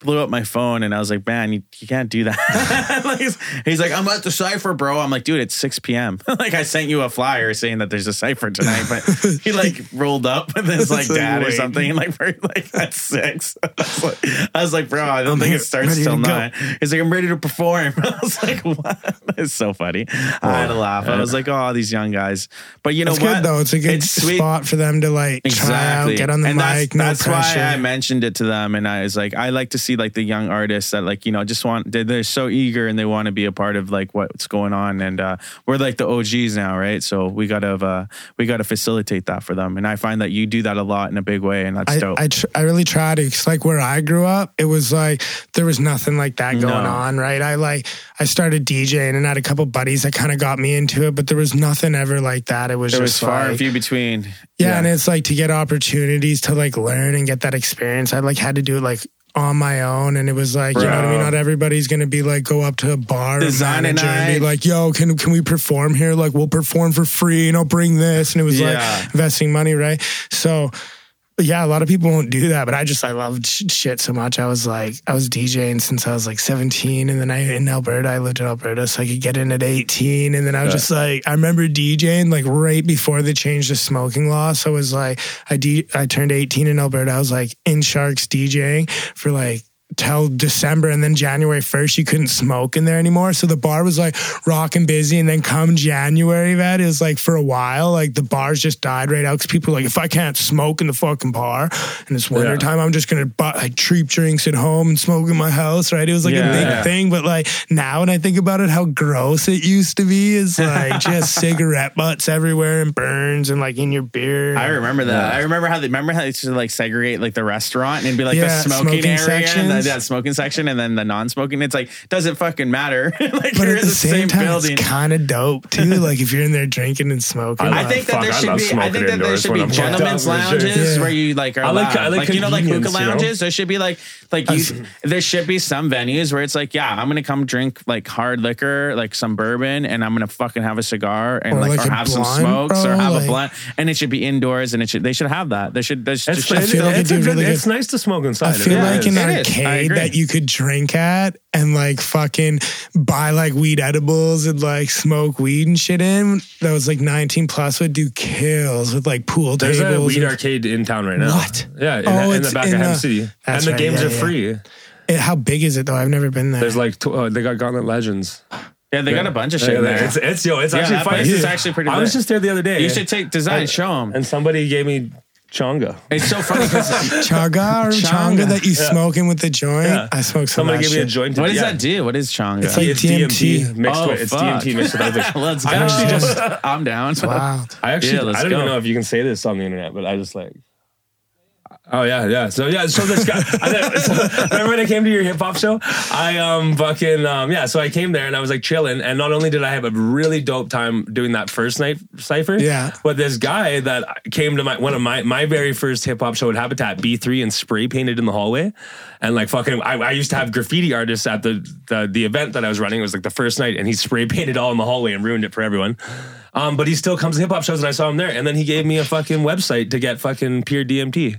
blew up my phone and I was like, man, you, you can't do that. like, he's, like, I'm at the cipher, bro. I'm like, dude, it's 6 p.m. like I sent you a flyer saying that there's a cipher tonight, but he like rolled up with his like It's like, dad or something. And like, like at six. I was, like, I was like, bro, I don't I'm think here, it starts till nine. He's like, I'm ready to perform. I was like, what? It's so funny. I had to laugh. I was like, oh, these young guys. But you know It's what? good though. It's a good sweet. spot for them to like try out, get on the and mic, That's, no that's pressure. why I mentioned it to them, and I was like, I like to see like the young artists that like you know just want they're, they're so eager and they want to be a part of like what's going on, and uh, we're like the OGs now, right? So we gotta uh, we gotta facilitate that for them, and I find that you do that a lot in a big way, and that's I, dope. I, tr- I really try to like where I grew up, it was like there was nothing like that going No. on, right? I like I started DJing and had a couple buddies that kind of got me into it, but there was nothing ever like that. It was there was just far like, few between. yeah, and it's like to get opportunities to like learn and get that experience. I like had to do it like on my own, and it was like you know what I mean. Not everybody's gonna be like go up to a bar Design and manager and be like, "Yo, can can we perform here? Like, we'll perform for free, and I'll bring this." And it was Yeah. like investing money, right? So. Yeah, a lot of people won't do that, but I just I loved sh- shit so much. I was like, I was DJing since I was like 17, and then I in Alberta, I lived in Alberta, so I could get in at 18, and then I was just like, I remember DJing like right before they changed the smoking law. So it was like I de- I turned 18 in Alberta. I was like in Sharks DJing for like till December and then January 1st you couldn't smoke in there anymore so the bar was like rocking busy and then come January that is like for a while like the bars just died right out because people were like if I can't smoke in the fucking bar and it's winter Yeah. time I'm just gonna buy like treat drinks at home and smoke in my house right it was like Yeah. a big Yeah. thing but like now when I think about it how gross it used to be is like just cigarette butts everywhere and burns and like in your beer I remember that. I remember how they remember how they used to like segregate like the restaurant and it'd be like the smoking, smoking area and the that smoking section and then the non-smoking. It's like doesn't fucking matter. like but you're at in the same, time, building. it's kind of dope too. like if you're in there drinking and smoking, I I think that Fuck, there I should be. I think that there should be I'm fucked up, gentlemen's for sure. lounges Yeah. where you like are I like- I like you know like hookah convenience, you know? lounges. There should be like like you. There should be some venues where it's like yeah, I'm gonna come drink like hard liquor, like some bourbon, and I'm gonna fucking have a cigar and Or like, like or a have some blunt, smokes or have a blunt, and it should be indoors and it should they should have that. They should. There's It's, it's, feel like it's, it'd a be it's nice to smoke inside. I It feel is. like an It is. I arcade agree. that you could drink at and like fucking buy like weed edibles and like smoke weed and shit in. That was like 19 plus would do kills with like pool There's a tables. weed and- arcade in town right now. What? Yeah, in, Oh, in the back in of Hem the- City, and the right, games yeah, are yeah. free. Eh, How big is it though? I've never been there. There's like tw- uh, they got Gauntlet Legends. yeah, they got a bunch of shit Yeah, there. It's, it's yo, it's Yeah, actually that funny. place is actually pretty I was just there the other day. you should take design, And- show them. and somebody gave me chonga. It's so funny because chaga or changa, Changa. that you smoke in with the joint. Yeah. I smoke some Somebody of that gave me a shit. joint. what does yeah. that do? What is chonga? It's like It's DMT. DMT mixed Oh, with it's fuck. DMT mixed with other. Let's go. I actually just I'm down. Wow. I actually Yeah, let's I don't go. even know if you can say this on the internet, but I just like. Oh yeah, yeah. So yeah, so this guy. I so, remember when I came to your hip hop show? I um fucking um yeah. So I came there and I was like chilling, and not only did I have a really dope time doing that first night cipher, Yeah. but this guy that came to my one of my my very first hip hop show at Habitat B three and spray painted in the hallway, and like fucking I, I used to have graffiti artists at the, the the event that I was running. It was like the first night, and he spray painted all in the hallway and ruined it for everyone. Um, but he still comes to hip hop shows, and I saw him there. And then he gave me a fucking website to get fucking pure DMT,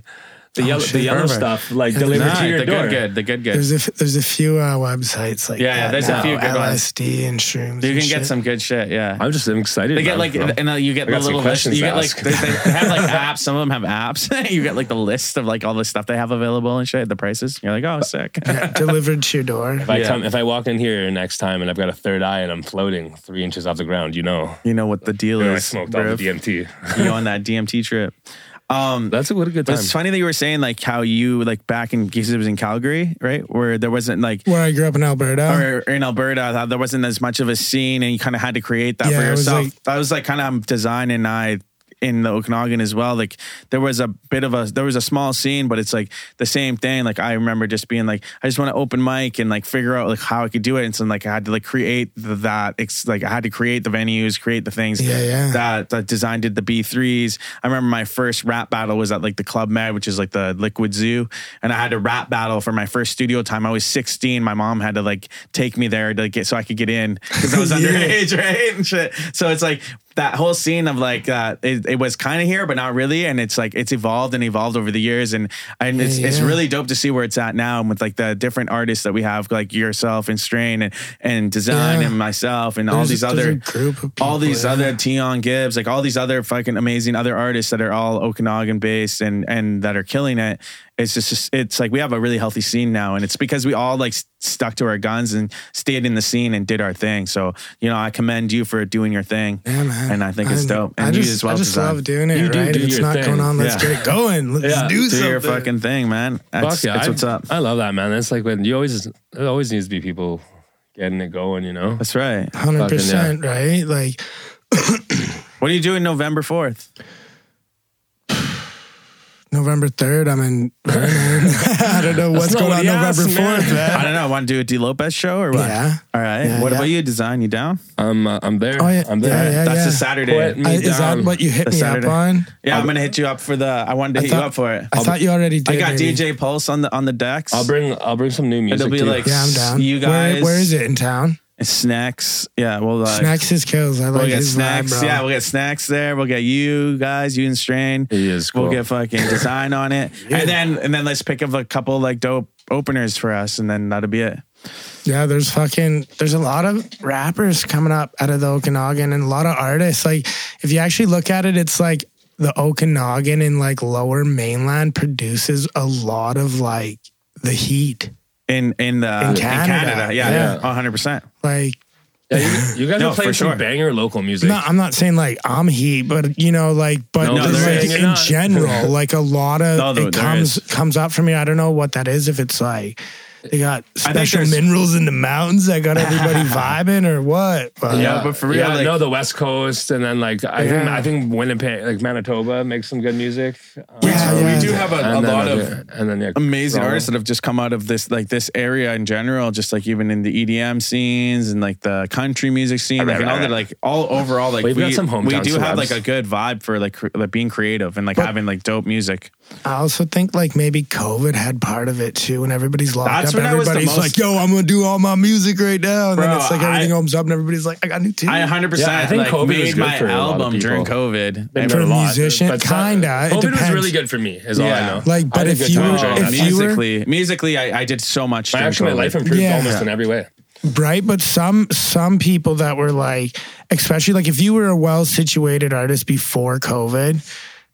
the yellow, the yellow Perfect. stuff, like Yeah, delivered Nah, to your the door. good, good, the good, good. There's a f- there's a few uh, websites like Yeah, yeah, that there's a few good ones. LSD and shrooms. You and can get shit. some good shit. Yeah. I'm just I'm excited. They get like, it, and uh, you get I the little list. You get like, they, they have like apps. Some of them have apps. you get like the list of like all the stuff they have available and shit, the prices. You're like, oh, sick. Yeah, delivered to your door. If I Yeah. come, if I walk in here next time and I've got a third eye and I'm floating three inches off the ground, you know, you know what the deal is. I is. smoked all the DMT. you on that DMT trip. Um, That's a what a good but time. it's funny that you were saying like how you like back in because it was in Calgary, right? Where there wasn't like Where I grew up in Alberta. or in Alberta, I there wasn't as much of a scene, and you kind of had to create that Yeah, for it was yourself. like- that was like kind of design and I in the Okanagan as well. Like there was a bit of a there was a small scene, but it's like the same thing. Like I remember just being like, I just want to open mic and like figure out like how I could do it. And so like I had to like create the, that. It's like I had to create the venues, create the things. Yeah, yeah. That that design did the B threes. I remember my first rap battle was at like the Club Med, which is like the Liquid Zoo, and I had to rap battle for my first studio time. I was 16. My mom had to like take me there to get so I could get in because I was Yeah. underage, right? And shit. So it's like that whole scene of like uh, it, it was kind of here, but not really, and it's like it's evolved and evolved over the years, and and it's it's Yeah. really dope to see where it's at now, and with like the different artists that we have, like yourself and Strain and and Design Yeah. and myself and all these other of all these other Tion Gibbs, like all these other fucking amazing other artists that are all Okanagan based and and that are killing it. It's just it's like we have a really healthy scene now, and it's because we all like stuck to our guns and stayed in the scene and did our thing. So you know, I commend you for doing your thing, Yeah, man. and I think it's I'm- dope. And I you just, as well, I just Design. love doing it, You do right? do if it's not thing. going on, let's Yeah. get it going. Let's Yeah. do do something. your fucking thing, man. That's, Fuck yeah, that's what's up. I love that, man. That's like when you always there always needs to be people getting it going. You know. That's right. Hundred percent, right? Like What are you doing November fourth? November third, I'm in Vernon. I don't know what's going what on he November asked, man. fourth, man. I don't know. I want to do a D Lopez show or what? Yeah. All right. Yeah, what yeah. about you, Design? You down? I'm uh, I'm there. Oh, yeah. I'm there. Yeah, yeah, That's yeah. a Saturday. Quit me I, is that what you hit The me Saturday. up on? Yeah, I'm gonna hit you up for the. I wanted to I hit thought- you up for it. I thought you already did. I got maybe. DJ Pulse on the on the decks. I'll bring I'll bring some new music. It'll be too. like- Yeah, I'm down. You Where- guys- where is it in town? Snacks. Yeah, we'll like, Snacks his kills. I We'll like get his snacks. vibe, bro. yeah, we'll get snacks there. We'll get you guys, you and Strain. He is We'll get fucking design on it, and then and then let's pick up a couple like dope openers for us, and then that'll be it. Yeah, there's fucking there's a lot of rappers coming up out of the Okanagan and a lot of artists. Like if you actually look at it, it's like the Okanagan and like lower mainland produces a lot of like the heat. In in the In Canada, yeah, yeah. yeah, hundred percent. Like Yeah, you, you guys No, are playing some sure. banger local music. no, I'm not saying like I'm heat, but you know, like but No, just, like is. In not. general, like a lot of No, there- it comes is. comes up for me. I don't know what that is. If it's like they got think special minerals in the mountains that got everybody vibing or what. But Yeah, but for real, yeah, like- no, the West Coast, and then like I think I think Winnipeg, like Manitoba, makes some good music. Um, Yeah, we yeah. do have a, a then lot of and then yeah, amazing Toronto. artists that have just come out of this like this area in general just like even in the EDM scenes and like the country music scene like and all the like all overall like We've we, got some we hometown do have like a good vibe for like, cre- like being creative and like But- having like dope music I also think like maybe COVID had part of it too. When everybody's locked That's up, when I was the everybody's most- like, "Yo, I'm gonna do all my music right now," and Bro, then it's like everything I- opens up, and everybody's like, "I got new tunes." I 100% I think like COVID made my for a lot of album during COVID Been For a a lot, musician, but kinda. It COVID was really good for me. Is all I know. Like, but had if you were- if you were- musically musically I, I did so much My- actually, my COVID. life improved Yeah. almost in every way. right but some some people that were like especially like if you were a well situated artist before covid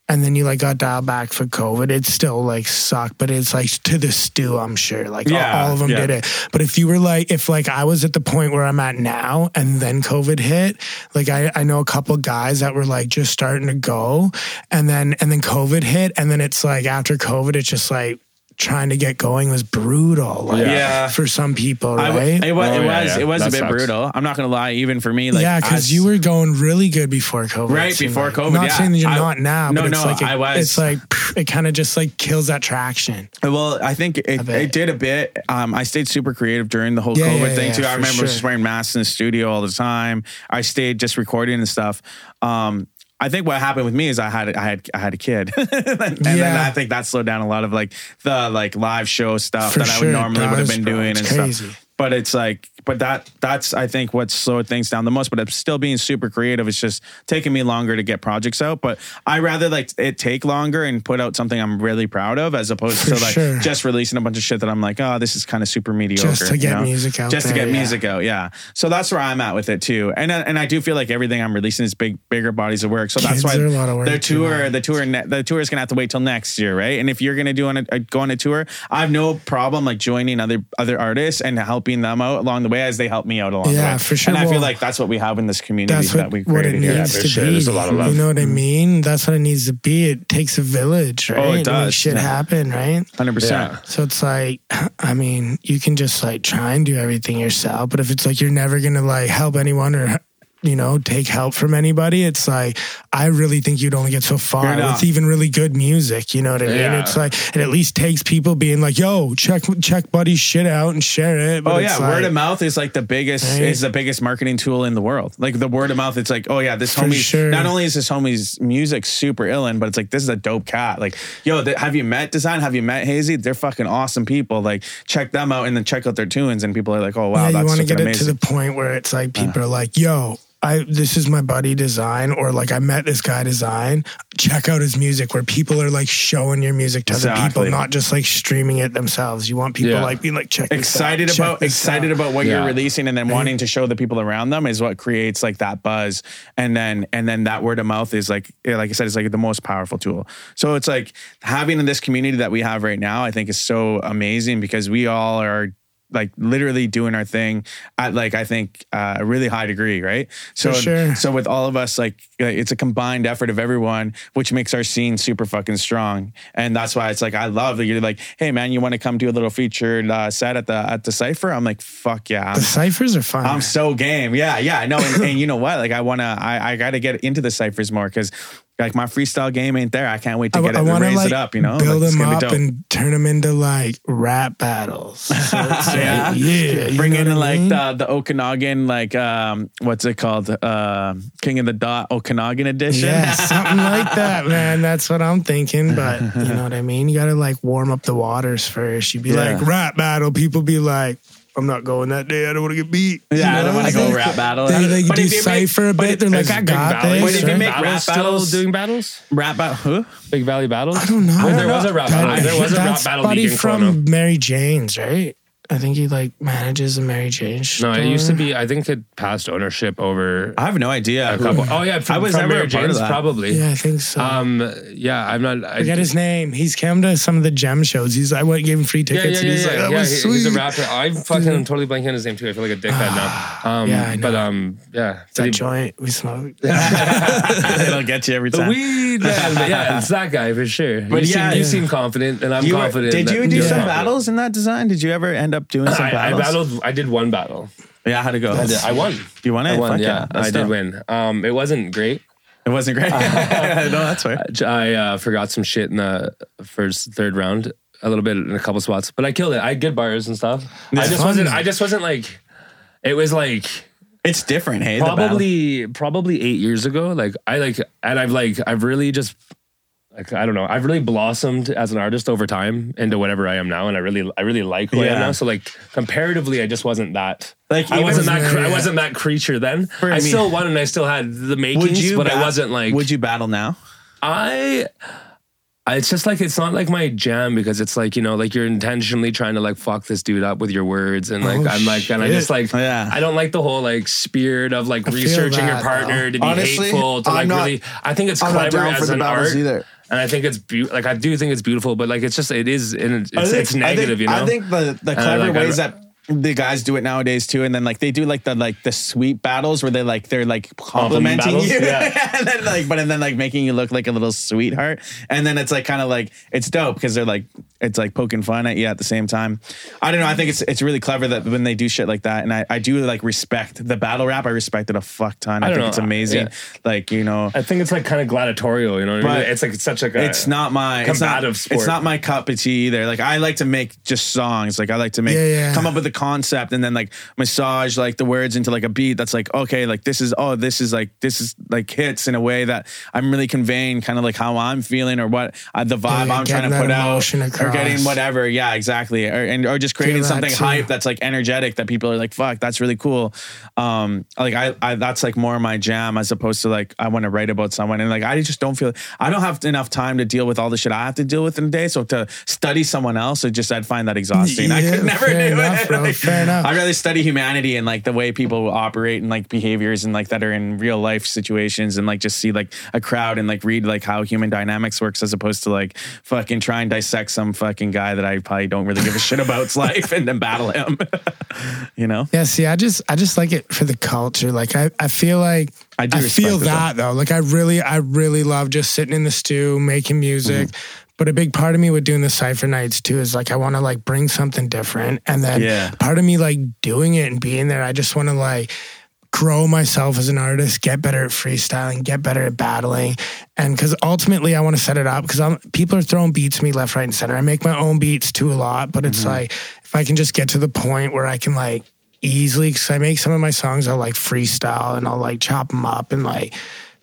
and then you like got dialed back for covid it still like sucked but it's like to the stew i'm sure like all- all, of them yeah. did it but if you were like if like i was at the point where i'm at now and then covid hit like i i know a couple guys that were like just starting to go and then and then covid hit and then it's like after covid it's just like trying to get going was brutal like, Yeah. for some people right w- it was, Oh, it yeah, was, yeah. it was a bit sucks. brutal. I'm not gonna lie, even for me, like yeah, because you were going really good before COVID. Right, before like. COVID, I'm Not yeah. saying that you're I- not now, No, but it's no, like it, I was. It's like it kind of just like kills that traction. Well, I think it, it did a bit. Um, I stayed super creative during the whole Yeah, COVID yeah, thing yeah, too. I remember sure. just wearing masks in the studio all the time. I stayed just recording and stuff. Um, I think what happened with me is I had I had I had a kid, and then I think that slowed down a lot of like the like live show stuff For that I would normally would have been bro. doing and crazy. stuff. But it's like, but that that's I think what slowed things down the most. But it's still being super creative. It's just taking me longer to get projects out. But I rather like it take longer and put out something I'm really proud of, as opposed For to like sure. just releasing a bunch of shit that I'm like, oh, this is kind of super mediocre. Just to you get know? music out Just to get yeah. music out, yeah. So that's where I'm at with it too. And uh, and I do feel like everything I'm releasing is big, bigger bodies of work. So that's Kids why are a lot of work the tour, the tour, ne- the tour is gonna have to wait till next year, right? And if you're gonna do on a, a, go on a tour, I have no problem like joining other other artists and helping them out along the way as they help me out along the way. Yeah, for sure. And I feel like that's what we have in this community That's that what, we what it created. needs here. for to sure. be. There's a lot of love. You know what I mm-hmm. mean? That's what it needs to be. It takes a village, right? Oh, it To make does, shit yeah. happen, right? Hundred percent. Yeah. So it's like, I mean, you can just like try and do everything yourself, but if it's like you're never gonna like help anyone or you know take help from anybody, it's like I really think you'd only get so far with even really good music. You know what I mean? Yeah. It's like it at least takes people being like, "Yo, check check Buddy's shit out and share it." But Oh yeah, like, word of mouth is like the biggest Right? is the biggest marketing tool in the world. Like the word of mouth, it's like, oh yeah, this homie. sure. Not only is this homie's music super illin, but it's like this is a dope cat. Like, yo, th- have you met Design? Have you met Hazy? They're fucking awesome people. Like, check them out and then check out their tunes, and people are like, oh wow, yeah, you want to get it amazing. to the point where it's like uh-huh. people are like, "Yo." I this is my buddy design or like I met this guy design, check out his music where people are like showing your music to other people, not just like streaming it themselves. You want people Yeah. like being like check this excited out, check about this excited out. about what Yeah. you're releasing and then wanting to show the people around them is what creates like that buzz and then and then that word of mouth is like eh, like I said it's like the most powerful tool so it's like having in this community that we have right now I think is so amazing because we all are like literally doing our thing at like I think uh, a really high degree, right? So sure. so with all of us, like it's a combined effort of everyone, which makes our scene super fucking strong. And that's why it's like I love that you're like, hey man, you want to come do a little featured uh, set at the at the cipher? I'm like, fuck yeah, I'm, The ciphers are fun. I'm so game. Yeah, yeah, I know. And, and you know what? Like I wanna, I I gotta get into the ciphers more because. Like my freestyle game ain't there. I can't wait to get it, wanna, raise like, it up. You know, build Like, them up dope. and turn them into like rap battles. So it's like, Yeah. yeah, you bring know in like mean? the the Okanagan like um what's it called uh King of the Dot Okanagan edition. Yeah, something like that, man. That's what I'm thinking. But you know what I mean? You got to like warm up the waters first. You'd be Yeah. like, rap battle. People be like, I'm not going that day. I don't want to get beat. Yeah, You I don't want to go think rap battle. They, they But do if you make- cipher a but bit. if- They're like, Is I Big got Valley, But this. if you Big make rap still battles- doing battles? rap battle. Who? Big Valley battles? I don't know. There was a rap battle. There was a rap That's battle buddy league in from Mary Jane's, right? I think he like manages a Mary Jane's. No, it used to be. I think it passed ownership over I have no idea. a couple. Oh yeah, from, I was from never Mary a part of Jane's, that. probably. Yeah, I think so. Um. Yeah, I'm not. I, Forget his name. He's come to some of the gem shows. He's I went gave him free Yeah, tickets, yeah, and he's yeah, like, yeah. that yeah was he- sweet. he's a rapper. I'm fucking totally blanking on his name too. I feel like a dickhead now. Um, Yeah, I know. But um, yeah. that Did he- joint we smoked. It'll get you every the time. weed man. But yeah, it's that guy for sure. But you yeah, seem, you yeah. seem confident, and I'm You were- confident. did that you do you're some battles in that design? Did you ever end up doing some I, I battles? battled. I did one battle. Yeah, how'd it go? I, did, I won. You won it? I won. Fuck yeah, That's I did dope. win. Um, it wasn't great. It wasn't great. no, that's fair. I uh, forgot some shit in the first third round, a little bit in a couple spots, but I killed it. I had good bars and stuff. I It's just fun. wasn't. I just wasn't like. It was like It's different, hey? the battle. probably probably eight years ago. Like I like, and I've like I've really just. Like, I don't know. I've really blossomed as an artist over time into whatever I am now, and I really, I really like who I Yeah. am now. So, like, comparatively, I just wasn't that. Like, I even- wasn't that. Cre- I wasn't that creature then. For I me- still won, and I still had the makings, but I bat- wasn't like. Would you battle now? I- it's just like it's not like my jam because it's like you know like you're intentionally trying to like fuck this dude up with your words and like Oh, I'm like and I just like Yeah. I don't like the whole like spirit of like feel researching your that, partner to be Honestly, hateful to I'm like not- really I think it's I'm clever as an art either. and I think it's beautiful like I do think it's beautiful but like it's just it is in it's, think- it's negative think, you know I think the the And, clever like, I- ways that the guys do it nowadays too, and then like they do like the like the sweet battles where they like they're like complimenting battles? you, Yeah. and then like but and then like making you look like a little sweetheart, and then it's like kind of like it's dope because they're like it's like poking fun at you at the same time. I don't know. I think it's it's really clever that when they do shit like that, and I I do like respect the battle rap. I respect it a fuck ton. I, I don't think know. it's amazing. Yeah. Like you know. I think it's like kind of gladiatorial you know what I mean it's like it's such like a It's not my it's not, sport. it's not my cup of tea either. Like I like to make just songs. Like I like to make Yeah, yeah. come up with a concept and then like massage like the words into like a beat that's like okay, like this is oh this is like this is like hits in a way that I'm really conveying kind of like how I'm feeling or what uh, the vibe Yeah, I'm trying to put out emotion or getting whatever. Yeah, exactly. Or and or just creating something too. hype that's like energetic that people are like fuck that's really cool. Um like I, I that's like more my jam as opposed to like I want to write about someone and like I just don't feel I don't have enough time to deal with all the shit I have to deal with in a day. So to study someone else, it just I'd find that exhausting. I could never do enough, it. bro, Like, fair enough. I'd rather study humanity and like the way people operate and like behaviors and like that are in real life situations and like just see like a crowd and like read like how human dynamics works as opposed to like fucking try and dissect some fucking guy that I probably don't really give a shit about's life and then battle him. you know? Yeah, see, I just I just like it for the culture. Like I, I feel like I do I feel that though. Like I really I really love just sitting in the stew making music. Mm-hmm. But a big part of me with doing the cipher nights too is like I want to like bring something different, and then Yeah. part of me like doing it and being there. I just want to like grow myself as an artist, get better at freestyling, get better at battling, and because ultimately I want to set it up because I'm people are throwing beats to me left, right, and center. I make my own beats too a lot, but Mm-hmm. it's like if I can just get to the point where I can like easily because I make some of my songs I'll like freestyle and I'll like chop them up and like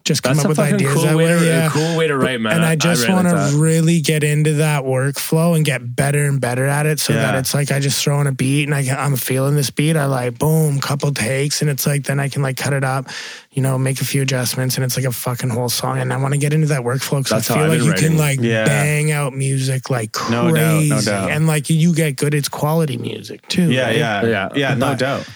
just come That's up a with fucking ideas cool that way, way. to, yeah. a cool way to write, man. and I just want to that. really get into that workflow and get better and better at it so that it's like I just throw in a beat and I can, I'm feeling this beat. I like boom, couple takes, and it's like then I can like cut it up, you know, make a few adjustments, and it's like a fucking whole song. And I want to get into that workflow because I feel like been you can like Yeah. bang out music like No crazy, doubt, no doubt. and like you get good. It's quality music too. Yeah, right? yeah, Yeah. yeah, no But- doubt.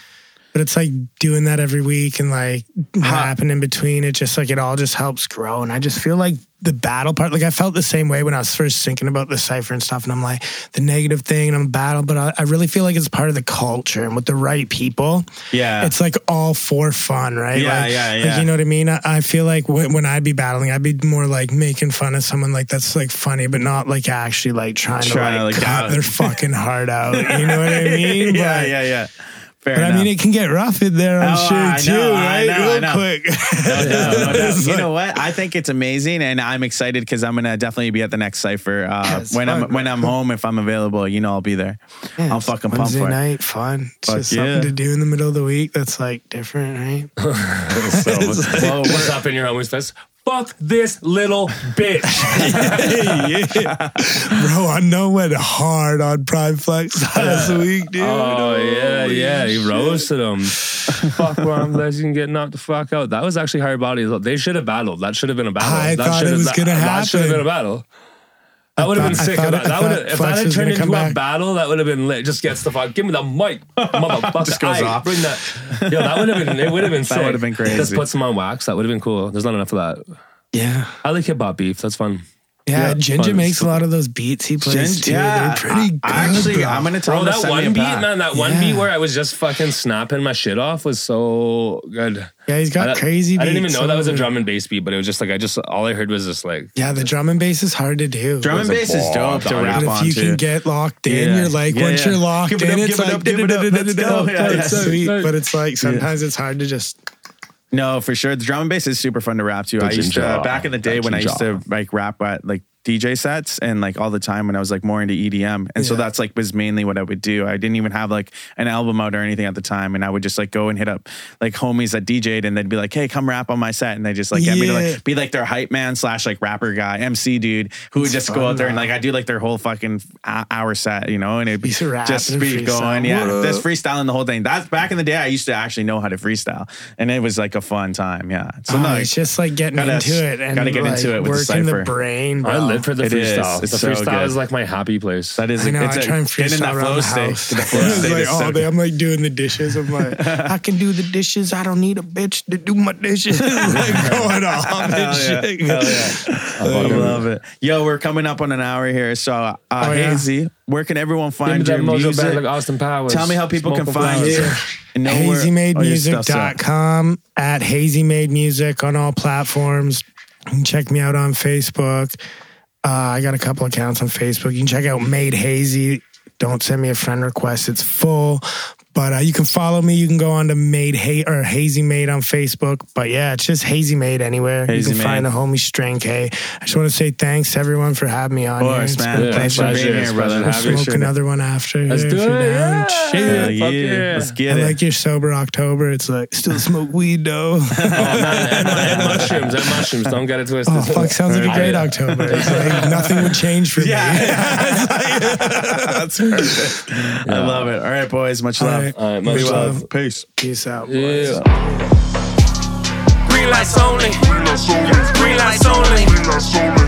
But it's like doing that every week and like rapping in between. It just like it all just helps grow. And I just feel like the battle part, like I felt the same way when I was first thinking about the cipher and stuff. And I'm like the negative thing and I'm battle, but I, I really feel like it's part of the culture and with the right people. Yeah. It's like all for fun, right? Yeah, like, yeah, like, yeah. you know what I mean? I, I feel like when, when I'd be battling, I'd be more like making fun of someone like that's like funny, but not like actually like trying, Trying to to, like, like, cut their fucking heart out. You know what I mean? yeah, But- yeah, yeah. Fair but I mean, it can get rough in there, I'm Oh, sure, I too, know, I right? know, I Real know. quick. No doubt, no doubt. You know what? I think it's amazing, and I'm excited because I'm gonna definitely be at the next cipher uh, Yeah, when fun, I'm when I'm home. If I'm available, you know, I'll be there. I'm fucking pumped Wednesday for it. night, fun. It's Fuck just yeah. something to do in the middle of the week that's like different, right? Whoa, what's up in your homies fest? Fuck this little bitch. yeah. Bro, I know went hard on Prime Flex last week, dude. Oh yeah, yeah. He roasted him. fuck Ron Blessing getting knocked the fuck out. That was actually hard body. They should have battled. That should have been a battle. I that thought it was that, gonna That should have been a battle. That would have been sick. thought- That, that would if that had turned into a back. battle, that would have been lit. Just gets the fuck. Give me the mic, motherfucker. Just goes Aye, off. Bring that. Yo, that would have been. It would have been sick. would've been crazy. Just put some on wax. That would have been cool. There's not enough of that. Yeah. I like hip hop beef. That's fun. Yeah, Yeah, Ginger fun. makes a lot of those beats he plays too. They're pretty good. I, actually, bro. I'm gonna tell Bro, him to that send one beat, pack. man, that one Yeah. beat where I was just fucking snapping my shit off was so good. Yeah, he's got I, crazy I didn't even beats know that was a drum and bass beat, but it was just like I just all I heard was just like Yeah, the drum and bass is hard to do. Drum and bass is dope to rap but if you too. can get locked in, Yeah. you're like, Yeah, once yeah. you're locked Give in, it's it like, up, give it up, let's go. It's yeah. sweet. But it's like sometimes it's hard to just No, for sure. The drum and bass is super fun to rap to. The I used to back in the day when I used to like rap at like DJ sets and like all the time when I was like more into EDM. And so that's like was mainly what I would do. I didn't even have like an album out or anything at the time. And I would just like go and hit up like homies that DJ'd and they'd be like, hey, come rap on my set. And they just like get me to like be like their hype man slash like rapper guy, MC dude, who would just go out there and like I do like their whole fucking hour set, you know, and it'd be Piece of rap just and be going, yeah, What just freestyling the whole thing. That's back in the day. I used to actually know how to freestyle, and it was like a fun time. Yeah, so oh, no, it's just like getting gotta- into it and gotta get like into it with the working the, cipher. brain. Bro. I for the It is. freestyle. It's the so freestyle good. is like my happy place. that is I know. it's I a- try and get in that freestyle around flow the state. house. The flow state like is so all day. I'm like doing the dishes. I'm like, I can do the dishes. I don't need a bitch to do my dishes. like going off and Hell yeah. shit. Hell yeah. I fucking love it. Yo, we're coming up on an hour here. So, uh, Oh, yeah. Hazy, where can everyone find that your music? back like Austin Powers. Tell me how people can find flowers. you. Yeah. And know where all your stuff's at. HazyMadeMusic.com at Hazy Made Music on all platforms. You can check me out on Facebook. Uh, I got a couple accounts on Facebook. You can check out Made Hazy. Don't send me a friend request. It's full. But uh, you can follow me. You can go on to Made ha- or Hazy Made on Facebook. But yeah, it's just Hazy Made anywhere. Hazy you can find the homie Strain K. I just want to say thanks to everyone for having me on Of here. course, It's man. Yeah, Thanks for being here, brother. It's We'll pleasure. smoke Appreciate it. another one after. Let's here do you're it. down. Yeah. Shit. Hell Fuck yeah. yeah. Let's get I it. like your sober October. It's like still smoke weed though. Oh, man, and, and mushrooms, and mushrooms. Don't get it twisted. oh fuck, sounds like a great October. It's like nothing would change for me. That's perfect. I love it. All right, boys. Much All love. right. All right, much Be well. love. Peace. Peace out, boys. Yeah. Green lights only. Green lights only. Green lights only.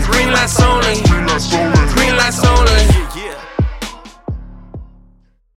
Green lights only. Green lights only.